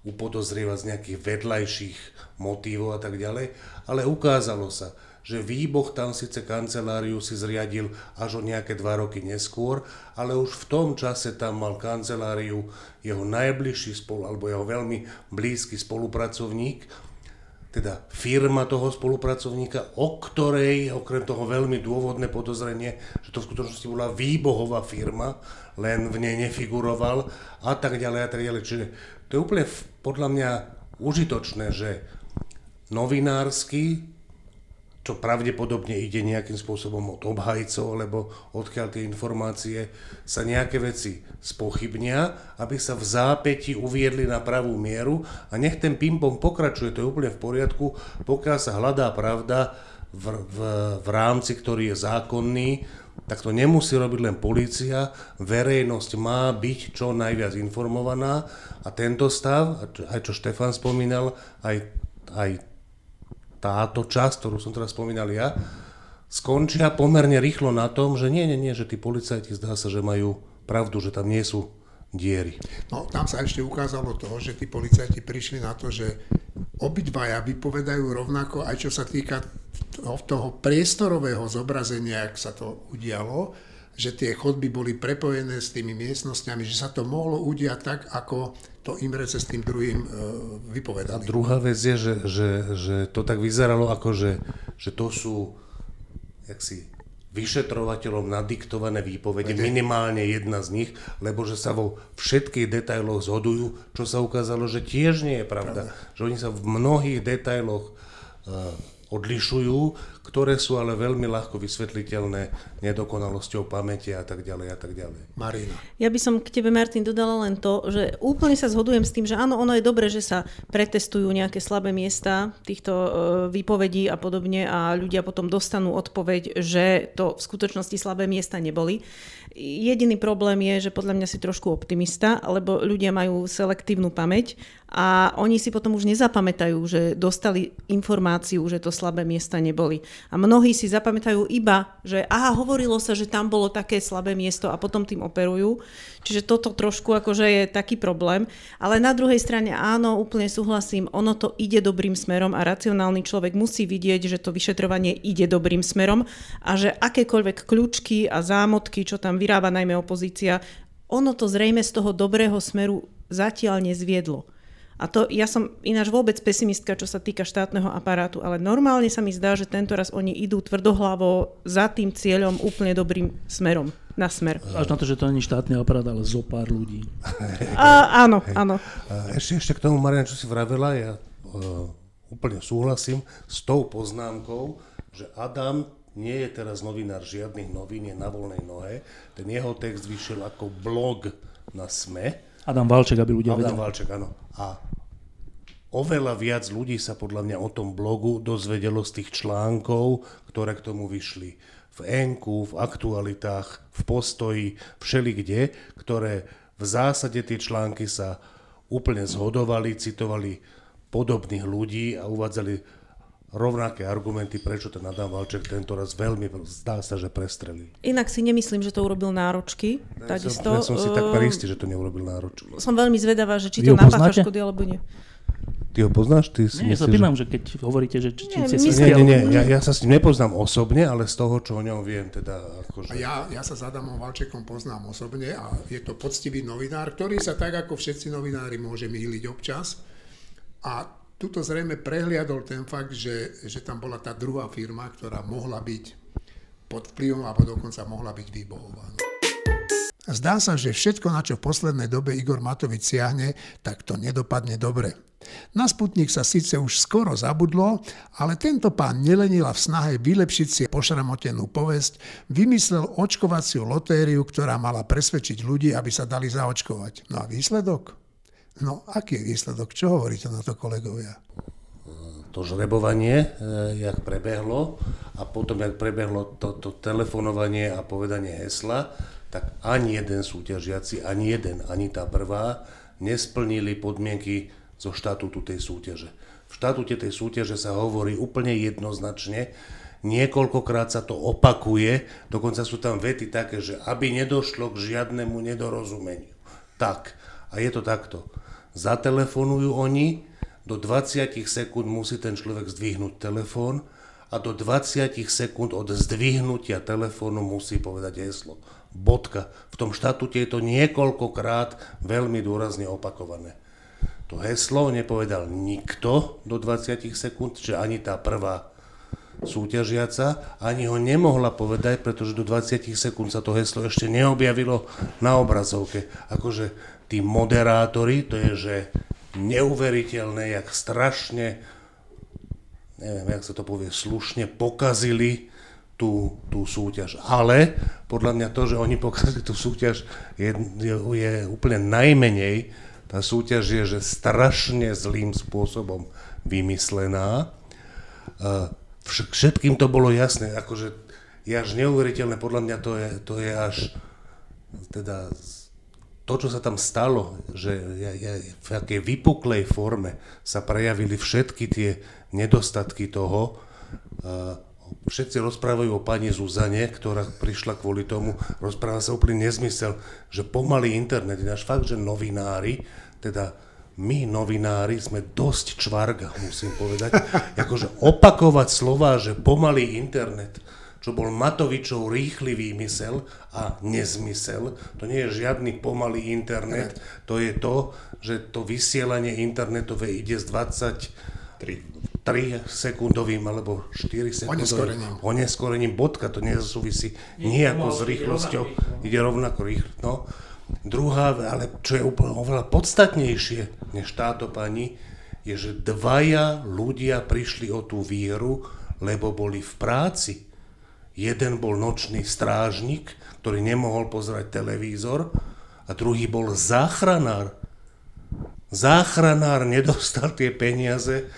upodozrievať z nejakých vedľajších motívov a tak ďalej, ale ukázalo sa, že Výboh tam síce kanceláriu si zriadil až o nejaké dva roky neskôr, ale už v tom čase tam mal kanceláriu jeho najbližší spolu, alebo jeho veľmi blízky spolupracovník, teda firma toho spolupracovníka, o ktorej, okrem toho veľmi dôvodné podozrenie, že to v skutočnosti bola výbohová firma, len v nej nefiguroval a tak ďalej a tak ďalej. Čiže to je úplne podľa mňa užitočné, že novinársky, čo pravdepodobne ide nejakým spôsobom od obhajcov, lebo odkiaľ tie informácie sa nejaké veci spochybnia, aby sa v zápäti uviedli na pravú mieru a nech ten ping-pong pokračuje, to je úplne v poriadku, pokiaľ sa hľadá pravda v, v, v rámci, ktorý je zákonný, tak to nemusí robiť len policia, verejnosť má byť čo najviac informovaná a tento stav, aj čo Štefan spomínal, aj, aj táto časť, ktorú som teraz spomínal ja, skončia pomerne rýchlo na tom, že nie, nie, nie, že tí policajti zdá sa, že majú pravdu, že tam nie sú diery. No tam sa ešte ukázalo to, že tí policajti prišli na to, že obidvaja vypovedajú rovnako, aj čo sa týka toho, toho priestorového zobrazenia, ak sa to udialo, že tie chodby boli prepojené s tými miestnosťami, že sa to mohlo udiať tak, ako to Imrece s tým druhým e, vypovedali. A druhá vec je, že, že, že to tak vyzeralo ako, že, že to sú si vyšetrovateľom nadiktované výpovede, minimálne jedna z nich, lebo že sa vo všetkých detailoch zhodujú, čo sa ukázalo, že tiež nie je pravda. pravda. Že oni sa v mnohých detailoch uh, odlišujú, ktoré sú ale veľmi ľahko vysvetliteľné nedokonalosťou pamäte a tak ďalej a tak ďalej. Marina. Ja by som k tebe, Martin, dodala len to, že úplne sa zhodujem s tým, že áno, ono je dobré, že sa pretestujú nejaké slabé miesta týchto e, výpovedí a podobne a ľudia potom dostanú odpoveď, že to v skutočnosti slabé miesta neboli. Jediný problém je, že podľa mňa si trošku optimista, lebo ľudia majú selektívnu pamäť a oni si potom už nezapamätajú, že dostali informáciu, že to slabé miesta neboli. A mnohí si zapamätajú iba, že aha, hovorilo sa, že tam bolo také slabé miesto a potom tým operujú. Čiže toto trošku akože je taký problém. Ale na druhej strane áno, úplne súhlasím, ono to ide dobrým smerom a racionálny človek musí vidieť, že to vyšetrovanie ide dobrým smerom a že akékoľvek kľúčky a zámotky, čo tam vyrába najmä opozícia, ono to zrejme z toho dobrého smeru zatiaľ nezviedlo. A to ja som ináč vôbec pesimistka, čo sa týka štátneho aparátu, ale normálne sa mi zdá, že tento raz oni idú tvrdohlavo za tým cieľom úplne dobrým smerom. Na smer. Až na to, že to není štátny aparát, ale zo pár ľudí. A, áno, áno. Ešte, ešte k tomu, Marian, čo si vravela, ja uh, úplne súhlasím s tou poznámkou, že Adam nie je teraz novinár žiadnych novín, je na voľnej nohe. Ten jeho text vyšiel ako blog na SME. Adam Valček, aby ľudia Adam vedeli. Valček, áno. A oveľa viac ľudí sa podľa mňa o tom blogu dozvedelo z tých článkov, ktoré k tomu vyšli v enku, v aktualitách, v postoji, všelikde, ktoré v zásade tie články sa úplne zhodovali, citovali podobných ľudí a uvádzali rovnaké argumenty, prečo ten Adam Valček tento raz veľmi, zdá sa, že prestrelil. Inak si nemyslím, že to urobil náročky. Ja som, ja som si tak istý, že to neurobil náročky. Som veľmi zvedavá, že či to napácha škody alebo nie. Ty ho poznáš? Ty si nie, myslíš, sa pýtam, že... že keď hovoríte, že či nie, nie, nie, nie, ja, ja sa s ním nepoznám osobne, ale z toho, čo o ňom viem, teda akože... Ja, ja sa s Adamom Valčekom poznám osobne a je to poctivý novinár, ktorý sa tak ako všetci novinári môže myliť občas. A tuto zrejme prehliadol ten fakt, že, že tam bola tá druhá firma, ktorá mohla byť pod vplyvom alebo dokonca mohla byť vybohovaná. Zdá sa, že všetko, na čo v poslednej dobe Igor Matovič siahne, tak to nedopadne dobre. Na Sputnik sa síce už skoro zabudlo, ale tento pán nelenila v snahe vylepšiť si pošramotenú povesť, vymyslel očkovaciu lotériu, ktorá mala presvedčiť ľudí, aby sa dali zaočkovať. No a výsledok? No, aký je výsledok? Čo hovoríte na to, kolegovia? To žrebovanie, eh, jak prebehlo a potom, jak prebehlo to, to telefonovanie a povedanie hesla, tak ani jeden súťažiaci, ani jeden, ani tá prvá nesplnili podmienky zo štatútu tej súťaže. V štatúte tej súťaže sa hovorí úplne jednoznačne, niekoľkokrát sa to opakuje, dokonca sú tam vety také, že aby nedošlo k žiadnemu nedorozumeniu. Tak, a je to takto. Zatelefonujú oni, do 20 sekúnd musí ten človek zdvihnúť telefón a do 20 sekúnd od zdvihnutia telefónu musí povedať heslo. Bodka. V tom štatúte je to niekoľkokrát veľmi dôrazne opakované. To heslo nepovedal nikto do 20 sekúnd, že ani tá prvá súťažiaca, ani ho nemohla povedať, pretože do 20 sekúnd sa to heslo ešte neobjavilo na obrazovke. Akože tí moderátori, to je, že neuveriteľné, jak strašne, neviem, jak sa to povie, slušne pokazili tú, tú súťaž. Ale podľa mňa to, že oni pokazili tú súťaž, je, je, je úplne najmenej. Tá súťaž je že strašne zlým spôsobom vymyslená. Všetkým to bolo jasné, akože je až neuveriteľné, podľa mňa to je, to je až teda to, čo sa tam stalo, že v akej vypuklej forme sa prejavili všetky tie nedostatky toho, všetci rozprávajú o pani Zuzane, ktorá prišla kvôli tomu, rozpráva sa úplne nezmysel, že pomalý internet, je fakt, že novinári, teda my novinári sme dosť čvarga, musím povedať, akože opakovať slova, že pomalý internet, čo bol Matovičov rýchly výmysel a nezmysel, to nie je žiadny pomalý internet, to je to, že to vysielanie internetové ide z 23 3 sekundovým alebo 4 sekundovým oneskorením. bodka, to nesúvisí nejako s rýchlosťou, ide rovnako rýchlo. No. Druhá, ale čo je úplne oveľa podstatnejšie než táto pani, je, že dvaja ľudia prišli o tú víru, lebo boli v práci. Jeden bol nočný strážnik, ktorý nemohol pozerať televízor a druhý bol záchranár. Záchranár nedostal tie peniaze,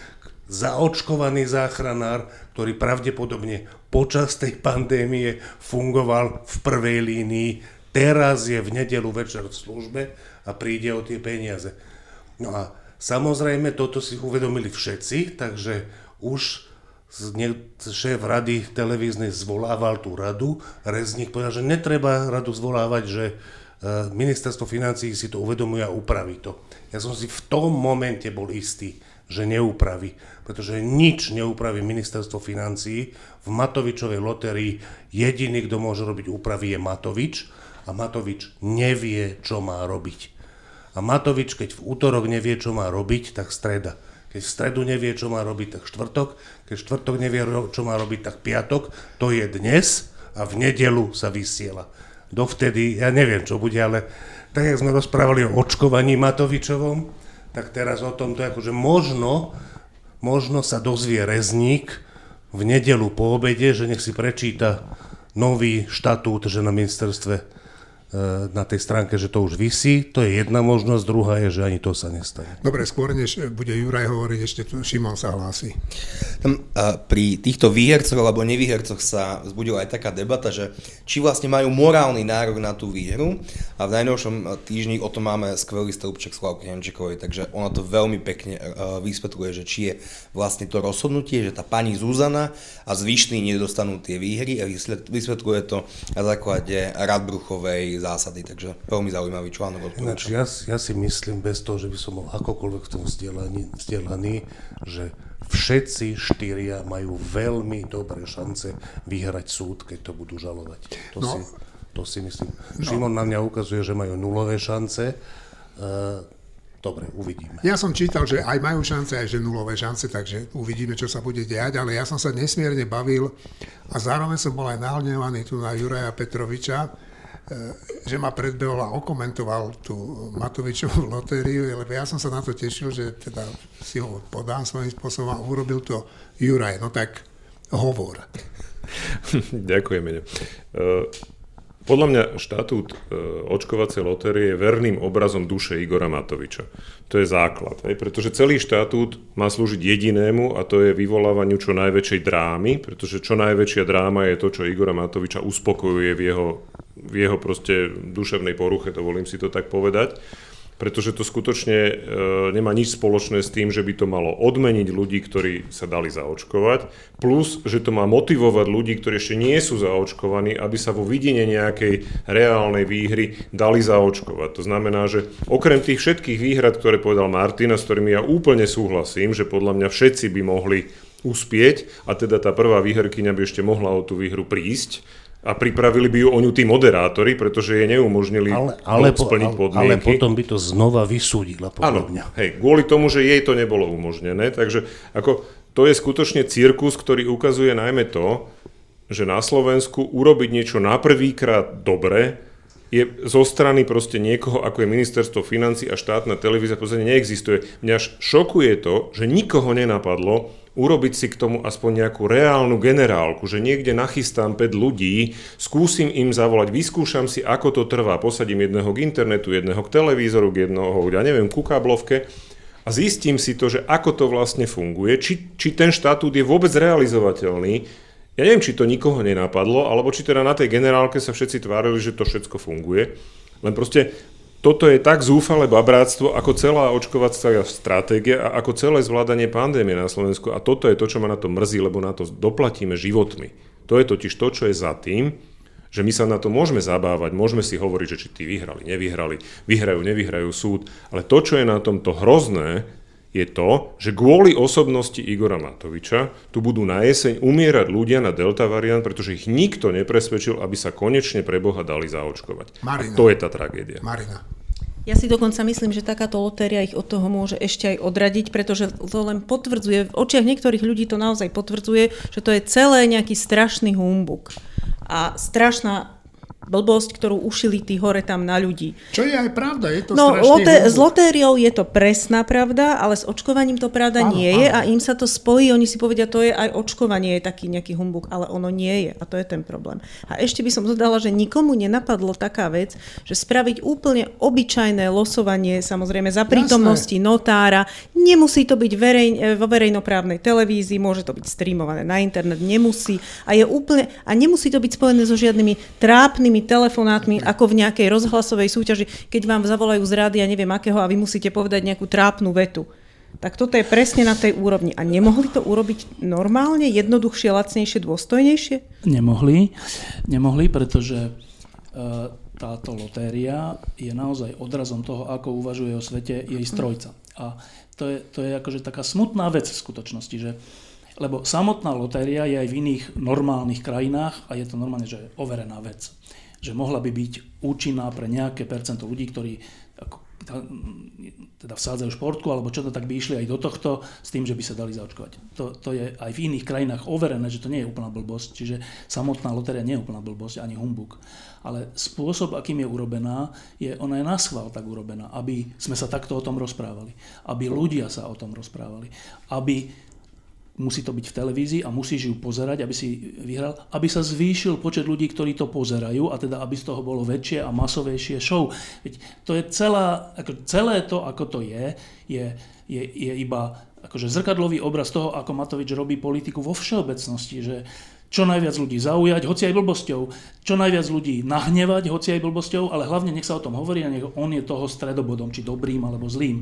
zaočkovaný záchranár, ktorý pravdepodobne počas tej pandémie fungoval v prvej línii, teraz je v nedelu večer v službe a príde o tie peniaze. No a samozrejme toto si uvedomili všetci, takže už šéf rady televíznej zvolával tú radu. Rezník povedal, že netreba radu zvolávať, že e, ministerstvo financí si to uvedomuje a upraví to. Ja som si v tom momente bol istý, že neupraví, pretože nič neupraví ministerstvo financií. V Matovičovej lotérii jediný, kto môže robiť úpravy je Matovič a Matovič nevie, čo má robiť. A Matovič, keď v útorok nevie, čo má robiť, tak streda. Keď v stredu nevie, čo má robiť, tak štvrtok. Keď štvrtok nevie, čo má robiť, tak piatok. To je dnes a v nedelu sa vysiela. Dovtedy, ja neviem, čo bude, ale tak, jak sme rozprávali o očkovaní Matovičovom, tak teraz o tomto akože možno, možno sa dozvie rezník v nedelu po obede, že nech si prečíta nový štatút, že na ministerstve na tej stránke, že to už vysí, to je jedna možnosť, druhá je, že ani to sa nestane. Dobre, skôr než bude Juraj hovoriť, ešte tu Šimon sa hlási. Tam, a pri týchto výhercoch alebo nevýhercoch sa vzbudila aj taká debata, že či vlastne majú morálny nárok na tú výhru a v najnovšom týždni o tom máme skvelý stĺpček Slavky Jančikovej, takže ona to veľmi pekne uh, vysvetľuje, že či je vlastne to rozhodnutie, že tá pani Zuzana a zvyšní nedostanú tie výhry a vysvetľuje to na základe Radbruchovej zásady, takže veľmi zaujímavý článok Ináč, ja, ja si myslím, bez toho, že by som bol akokoľvek v tom vzdelaný, vzdelaný že všetci štyria majú veľmi dobré šance vyhrať súd, keď to budú žalovať. To, no. si, to si myslím. No. Šimon na mňa ukazuje, že majú nulové šance. Uh, Dobre, uvidíme. Ja som čítal, že aj majú šance, aj že nulové šance, takže uvidíme, čo sa bude diať, ale ja som sa nesmierne bavil a zároveň som bol aj nahnevaný tu na Juraja Petroviča, že ma predbehol a okomentoval tú Matovičovú lotériu, lebo ja som sa na to tešil, že teda si ho podám svojím spôsobom a urobil to Juraj. No tak hovor. Ďakujem. E, podľa mňa štatút e, očkovacej lotérie je verným obrazom duše Igora Matoviča. To je základ, hej, pretože celý štatút má slúžiť jedinému a to je vyvolávaniu čo najväčšej drámy, pretože čo najväčšia dráma je to, čo Igora Matoviča uspokojuje v jeho v jeho proste duševnej poruche, dovolím si to tak povedať, pretože to skutočne e, nemá nič spoločné s tým, že by to malo odmeniť ľudí, ktorí sa dali zaočkovať, plus, že to má motivovať ľudí, ktorí ešte nie sú zaočkovaní, aby sa vo vidine nejakej reálnej výhry dali zaočkovať. To znamená, že okrem tých všetkých výhrad, ktoré povedal Martina, s ktorými ja úplne súhlasím, že podľa mňa všetci by mohli uspieť a teda tá prvá výherkyňa by ešte mohla o tú výhru prísť, a pripravili by ju o ňu tí moderátori, pretože jej neumožnili ale, ale, splniť podmienky. Ale potom by to znova vysúdila, podľa mňa. Hej, kvôli tomu, že jej to nebolo umožnené. Takže ako, to je skutočne cirkus, ktorý ukazuje najmä to, že na Slovensku urobiť niečo na prvýkrát dobre je zo strany proste niekoho, ako je ministerstvo financí a štátna televízia, v podstate neexistuje. Mňa šokuje to, že nikoho nenapadlo, urobiť si k tomu aspoň nejakú reálnu generálku, že niekde nachystám 5 ľudí, skúsim im zavolať, vyskúšam si, ako to trvá, posadím jedného k internetu, jedného k televízoru, k jednoho, ja neviem, ku káblovke a zistím si to, že ako to vlastne funguje, či, či ten štatút je vôbec realizovateľný. Ja neviem, či to nikoho nenapadlo, alebo či teda na tej generálke sa všetci tvárili, že to všetko funguje. Len proste toto je tak zúfale babráctvo, ako celá očkovacia stratégia a ako celé zvládanie pandémie na Slovensku. A toto je to, čo ma na to mrzí, lebo na to doplatíme životmi. To je totiž to, čo je za tým, že my sa na to môžeme zabávať, môžeme si hovoriť, že či tí vyhrali, nevyhrali, vyhrajú, nevyhrajú súd, ale to, čo je na tomto hrozné, je to, že kvôli osobnosti Igora Matoviča tu budú na jeseň umierať ľudia na delta variant, pretože ich nikto nepresvedčil, aby sa konečne pre Boha dali zaočkovať. Marina. A to je tá tragédia. Marina. Ja si dokonca myslím, že takáto lotéria ich od toho môže ešte aj odradiť, pretože to len potvrdzuje, v očiach niektorých ľudí to naozaj potvrdzuje, že to je celé nejaký strašný humbuk. A strašná blbosť, ktorú ušili tí hore tam na ľudí. Čo je aj pravda, je to No, loté- s lotériou je to presná pravda, ale s očkovaním to pravda áno, nie áno. je a im sa to spojí, oni si povedia, to je aj očkovanie, je taký nejaký humbuk, ale ono nie je a to je ten problém. A ešte by som dodala, že nikomu nenapadlo taká vec, že spraviť úplne obyčajné losovanie, samozrejme za prítomnosti Jasné. notára, nemusí to byť verej, vo verejnoprávnej televízii, môže to byť streamované na internet, nemusí a je úplne, a nemusí to byť spojené so žiadnymi trápnymi tými telefonátmi, ako v nejakej rozhlasovej súťaži, keď vám zavolajú z rádia neviem akého a vy musíte povedať nejakú trápnu vetu. Tak toto je presne na tej úrovni. A nemohli to urobiť normálne, jednoduchšie, lacnejšie, dôstojnejšie? Nemohli. Nemohli, pretože uh, táto lotéria je naozaj odrazom toho, ako uvažuje o svete jej strojca. A to je, to je akože taká smutná vec v skutočnosti, že lebo samotná lotéria je aj v iných normálnych krajinách a je to normálne, že je overená vec že mohla by byť účinná pre nejaké percento ľudí, ktorí teda vsádzajú športku, alebo čo to tak by išli aj do tohto s tým, že by sa dali zaočkovať. To, to je aj v iných krajinách overené, že to nie je úplná blbosť, čiže samotná lotéria nie je úplná blbosť, ani humbuk. Ale spôsob, akým je urobená, je, ona je na schvál tak urobená, aby sme sa takto o tom rozprávali. Aby ľudia sa o tom rozprávali. Aby musí to byť v televízii a musíš ju pozerať, aby si vyhral, aby sa zvýšil počet ľudí, ktorí to pozerajú a teda aby z toho bolo väčšie a masovejšie show. Veď to je celá, ako celé to, ako to je, je, je, je iba akože zrkadlový obraz toho, ako Matovič robí politiku vo všeobecnosti, že čo najviac ľudí zaujať, hoci aj blbosťou, čo najviac ľudí nahnevať, hoci aj blbosťou, ale hlavne nech sa o tom hovorí a nech on je toho stredobodom, či dobrým alebo zlým.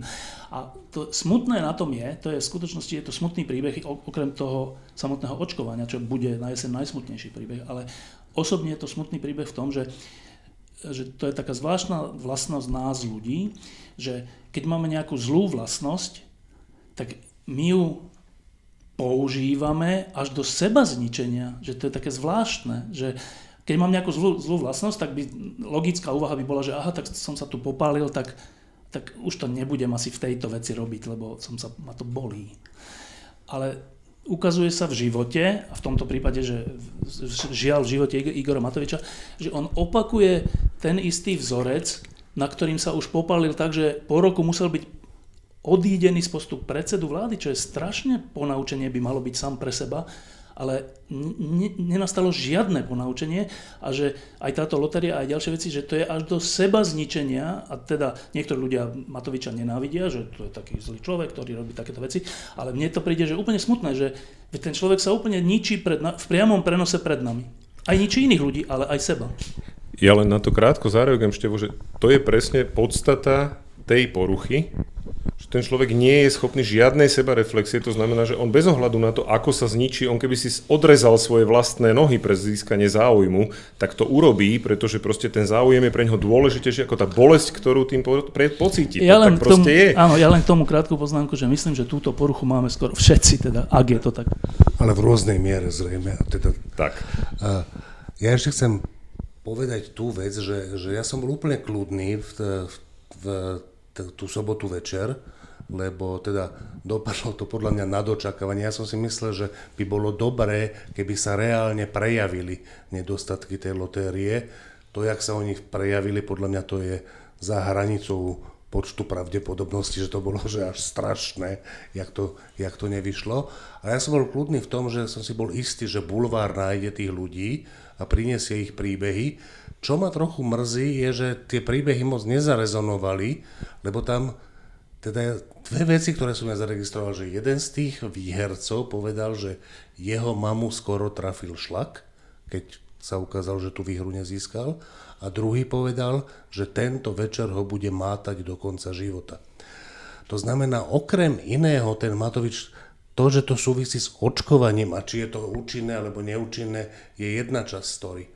A to smutné na tom je, to je v skutočnosti je to smutný príbeh, okrem toho samotného očkovania, čo bude na jeseň najsmutnejší príbeh, ale osobne je to smutný príbeh v tom, že, že to je taká zvláštna vlastnosť nás ľudí, že keď máme nejakú zlú vlastnosť, tak my ju používame až do seba zničenia. Že to je také zvláštne, že keď mám nejakú zlú, zlú vlastnosť, tak by logická úvaha by bola, že aha, tak som sa tu popálil, tak, tak už to nebudem asi v tejto veci robiť, lebo som sa, ma to bolí. Ale ukazuje sa v živote, a v tomto prípade, že žiaľ v živote Igora Matoviča, že on opakuje ten istý vzorec, na ktorým sa už popálil tak, že po roku musel byť odídený z postup predsedu vlády, čo je strašne ponaučenie, by malo byť sám pre seba, ale nenastalo žiadne ponaučenie a že aj táto lotéria a aj ďalšie veci, že to je až do seba zničenia a teda niektorí ľudia Matoviča nenávidia, že to je taký zlý človek, ktorý robí takéto veci, ale mne to príde, že úplne smutné, že ten človek sa úplne ničí pred, v priamom prenose pred nami. Aj ničí iných ľudí, ale aj seba. Ja len na to krátko zareagujem, Števo, že to je presne podstata tej poruchy, ten človek nie je schopný žiadnej sebareflexie, to znamená, že on bez ohľadu na to, ako sa zničí, on keby si odrezal svoje vlastné nohy pre získanie záujmu, tak to urobí, pretože proste ten záujem je pre neho dôležitejší ako tá bolesť, ktorú tým po, pre, pocíti. Ja to len tak proste tomu, je. Áno, ja len k tomu krátku poznámku, že myslím, že túto poruchu máme skoro všetci, teda, ak je to tak. Ale v rôznej miere zrejme. Teda, tak. Uh, ja ešte chcem povedať tú vec, že, že ja som bol úplne kľudný v, v, v tú sobotu večer, lebo teda dopadlo to podľa mňa na dočakávanie. Ja som si myslel, že by bolo dobré, keby sa reálne prejavili nedostatky tej lotérie. To, jak sa oni prejavili, podľa mňa to je za hranicou počtu pravdepodobnosti, že to bolo že až strašné, jak to, jak to nevyšlo. A ja som bol kľudný v tom, že som si bol istý, že bulvár nájde tých ľudí a prinesie ich príbehy. Čo ma trochu mrzí, je, že tie príbehy moc nezarezonovali, lebo tam teda dve veci, ktoré som ja zaregistroval, že jeden z tých výhercov povedal, že jeho mamu skoro trafil šlak, keď sa ukázalo, že tú výhru nezískal. A druhý povedal, že tento večer ho bude mátať do konca života. To znamená, okrem iného, ten Matovič, to, že to súvisí s očkovaním a či je to účinné alebo neúčinné, je jedna časť story.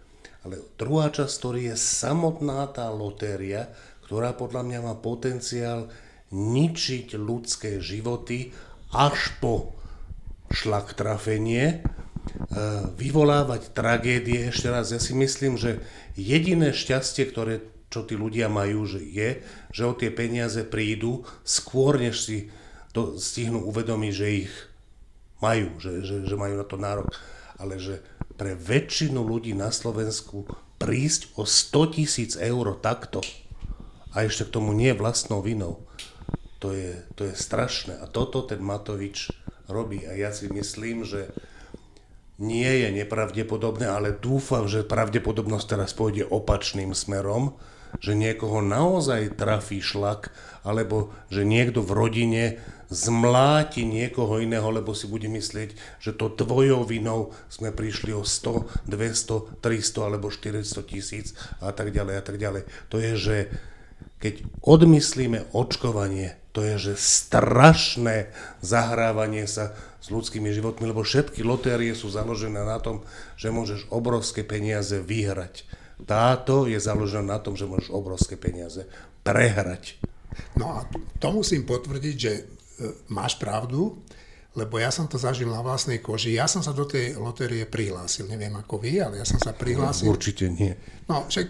Ale druhá časť story je samotná tá lotéria, ktorá podľa mňa má potenciál ničiť ľudské životy až po šlak trafenie, e, vyvolávať tragédie. Ešte raz, ja si myslím, že jediné šťastie, ktoré čo tí ľudia majú, že je, že o tie peniaze prídu skôr, než si to stihnú uvedomiť, že ich majú, že, že, že majú na to nárok. Ale že pre väčšinu ľudí na Slovensku prísť o 100 tisíc eur takto a ešte k tomu nie vlastnou vinou, to je, to je strašné. A toto ten Matovič robí. A ja si myslím, že nie je nepravdepodobné, ale dúfam, že pravdepodobnosť teraz pôjde opačným smerom, že niekoho naozaj trafí šlak, alebo že niekto v rodine zmláti niekoho iného, lebo si bude myslieť, že to tvojou vinou sme prišli o 100, 200, 300 alebo 400 tisíc a tak ďalej a tak ďalej. To je, že keď odmyslíme očkovanie, to je, že strašné zahrávanie sa s ľudskými životmi, lebo všetky lotérie sú založené na tom, že môžeš obrovské peniaze vyhrať. Táto je založená na tom, že môžeš obrovské peniaze prehrať. No a to musím potvrdiť, že E, máš pravdu, lebo ja som to zažil na vlastnej koži. Ja som sa do tej lotérie prihlásil. Neviem ako vy, ale ja som sa prihlásil. Určite nie. No, však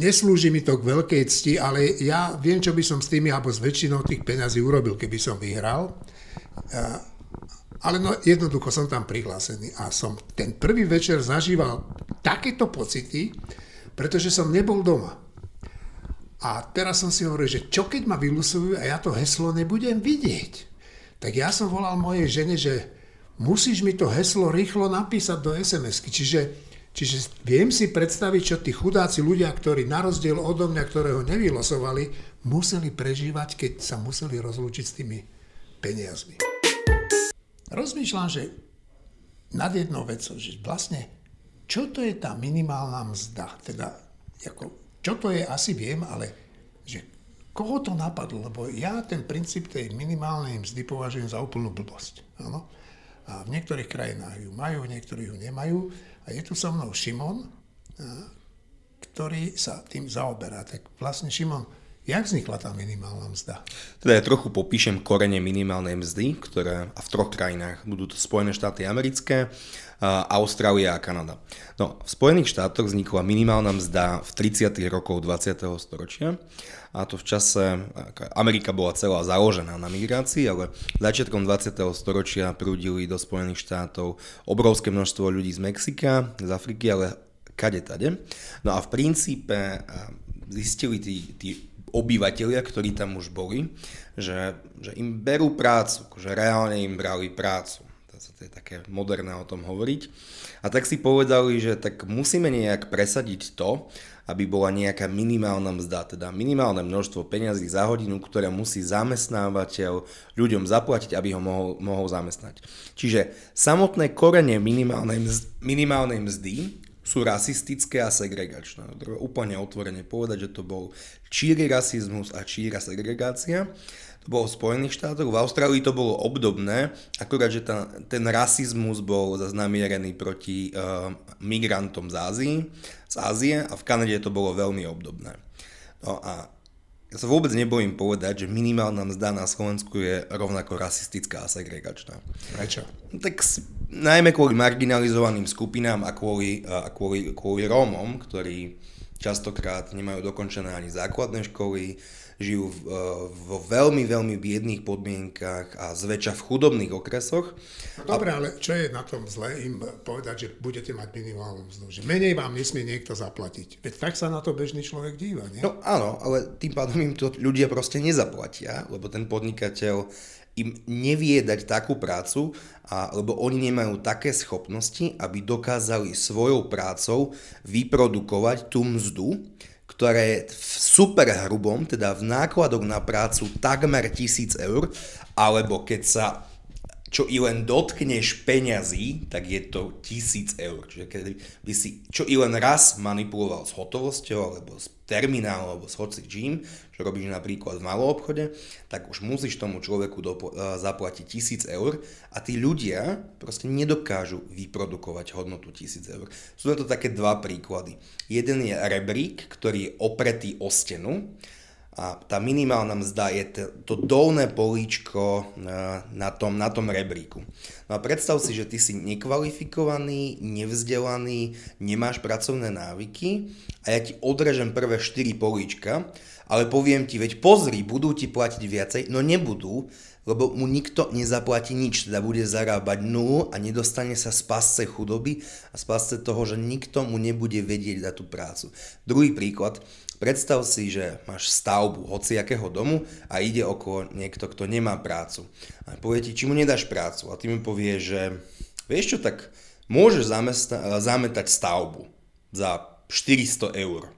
neslúži mi to k veľkej cti, ale ja viem, čo by som s tými alebo s väčšinou tých peňazí urobil, keby som vyhral. Ale no, jednoducho som tam prihlásený a som ten prvý večer zažíval takéto pocity, pretože som nebol doma. A teraz som si hovoril, že čo keď ma vylusujú a ja to heslo nebudem vidieť. tak ja som volal mojej žene, že musíš mi to heslo rýchlo napísať do SMS-ky. Čiže, čiže viem si predstaviť, čo tí chudáci ľudia, ktorí na rozdiel odo mňa, ktorého nevylosovali, museli prežívať, keď sa museli rozlúčiť s tými peniazmi. Rozmýšľam, že nad jednou vecou, že vlastne, čo to je tá minimálna mzda? Teda, ako, čo to je, asi viem, ale Koho to napadlo? Lebo ja ten princíp tej minimálnej mzdy považujem za úplnú blbosť. Áno? A v niektorých krajinách ju majú, v niektorých ju nemajú. A je tu so mnou Šimon, ktorý sa tým zaoberá. Tak vlastne Šimon, jak vznikla tá minimálna mzda? Teda ja trochu popíšem korene minimálnej mzdy, ktoré a v troch krajinách budú to Spojené štáty americké, Austrália a Kanada. No, v Spojených štátoch vznikla minimálna mzda v 30. rokoch 20. storočia a to v čase, Amerika bola celá založená na migrácii, ale začiatkom 20. storočia prúdili do Spojených štátov obrovské množstvo ľudí z Mexika, z Afriky, ale kade tade. No a v princípe zistili tí, tí obyvateľia, ktorí tam už boli, že, že im berú prácu, že reálne im brali prácu. To je také moderné o tom hovoriť. A tak si povedali, že tak musíme nejak presadiť to, aby bola nejaká minimálna mzda, teda minimálne množstvo peňazí za hodinu, ktoré musí zamestnávateľ ľuďom zaplatiť, aby ho mohol, mohol zamestnať. Čiže samotné korene minimálnej, mzdy, minimálnej mzdy sú rasistické a segregačné. Treba úplne otvorene povedať, že to bol číry rasizmus a číra segregácia. To bolo v Spojených štátoch, v Austrálii to bolo obdobné, akurát, že tá, ten rasizmus bol zaznamierený proti uh, migrantom z Ázie, z Ázie a v Kanade to bolo veľmi obdobné. No a ja sa vôbec nebojím povedať, že minimálna mzda na Slovensku je rovnako rasistická a segregačná. Prečo? Tak najmä kvôli marginalizovaným skupinám a kvôli, a kvôli, kvôli Rómom, ktorí častokrát nemajú dokončené ani základné školy, žijú v, e, vo veľmi, veľmi biedných podmienkach a zväčša v chudobných okresoch. Dobre, a... ale čo je na tom zle im povedať, že budete mať minimálnu mzdu? Že menej vám nesmie niekto zaplatiť. Veď tak sa na to bežný človek díva, nie? No áno, ale tým pádom im to ľudia proste nezaplatia, lebo ten podnikateľ im nevie dať takú prácu, a, lebo oni nemajú také schopnosti, aby dokázali svojou prácou vyprodukovať tú mzdu, ktoré v super hrubom, teda v nákladoch na prácu takmer 1000 eur, alebo keď sa čo i len dotkneš peňazí, tak je to 1000 eur. Čiže keď by si čo i len raz manipuloval s hotovosťou, alebo s terminálom, alebo s hoci čím, čo robíš napríklad v malom obchode, tak už musíš tomu človeku dopo- e, zaplatiť 1000 eur a tí ľudia proste nedokážu vyprodukovať hodnotu 1000 eur. Sú na to také dva príklady. Jeden je rebrík, ktorý je opretý o stenu, a tá minimálna mzda je to dolné políčko e, na tom, na tom rebríku. No a predstav si, že ty si nekvalifikovaný, nevzdelaný, nemáš pracovné návyky a ja ti odrežem prvé 4 políčka, ale poviem ti, veď pozri, budú ti platiť viacej, no nebudú, lebo mu nikto nezaplatí nič, teda bude zarábať nulu a nedostane sa z pasce chudoby a z pasce toho, že nikto mu nebude vedieť dať tú prácu. Druhý príklad, Predstav si, že máš stavbu hociakého domu a ide okolo niekto, kto nemá prácu. A povie ti, či mu nedáš prácu. A ty mi povieš, že vieš čo, tak môžeš zamesta- zametať stavbu za 400 eur.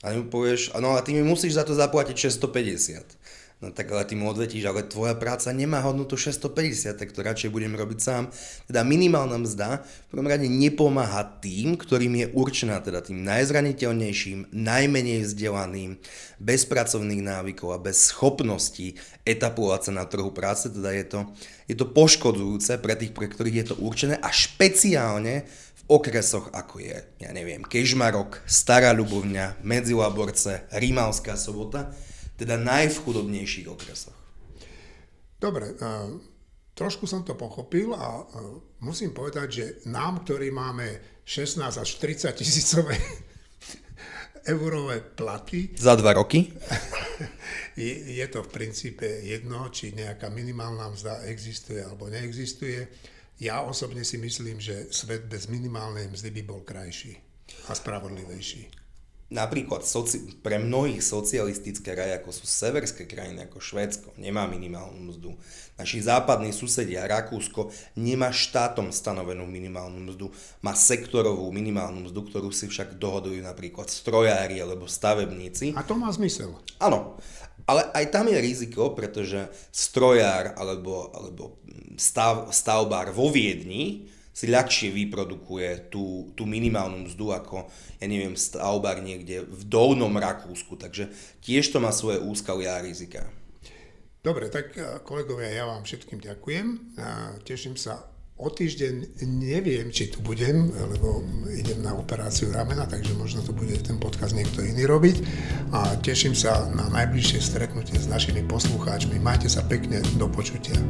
A mu povieš, no ale ty mi musíš za to zaplatiť 650. No tak ale ty mu odvetíš, ale tvoja práca nemá hodnotu 650, tak to radšej budem robiť sám. Teda minimálna mzda v prvom rade nepomáha tým, ktorým je určená, teda tým najzraniteľnejším, najmenej vzdelaným, bez pracovných návykov a bez schopností etapovať sa na trhu práce, teda je to, je to poškodzujúce pre tých, pre ktorých je to určené a špeciálne v okresoch ako je, ja neviem, Kežmarok, Stará Ľubovňa, Medzilaborce, Rímavská sobota, teda najvchudobnejších okresoch. Dobre, trošku som to pochopil a musím povedať, že nám, ktorí máme 16 až 30 tisícové eurové platy. Za dva roky? Je, je to v princípe jedno, či nejaká minimálna mzda existuje alebo neexistuje. Ja osobne si myslím, že svet bez minimálnej mzdy by bol krajší a spravodlivejší. Napríklad soci- pre mnohých socialistické kraje, ako sú severské krajiny, ako Švédsko, nemá minimálnu mzdu. Naši západní susedia, Rakúsko, nemá štátom stanovenú minimálnu mzdu, má sektorovú minimálnu mzdu, ktorú si však dohodujú napríklad strojári alebo stavebníci. A to má zmysel. Áno, ale aj tam je riziko, pretože strojár alebo, alebo stav, stavbár vo Viedni si ľahšie vyprodukuje tú, tú minimálnu mzdu ako, ja neviem, stavbár niekde v dolnom Rakúsku. Takže tiež to má svoje úskalia a rizika. Dobre, tak eh, kolegovia, ja vám všetkým ďakujem. A teším sa o týždeň neviem, či tu budem, lebo idem na operáciu ramena, takže možno to bude ten podcast niekto iný robiť. A teším sa na najbližšie stretnutie s našimi poslucháčmi. Majte sa pekne, do počutia.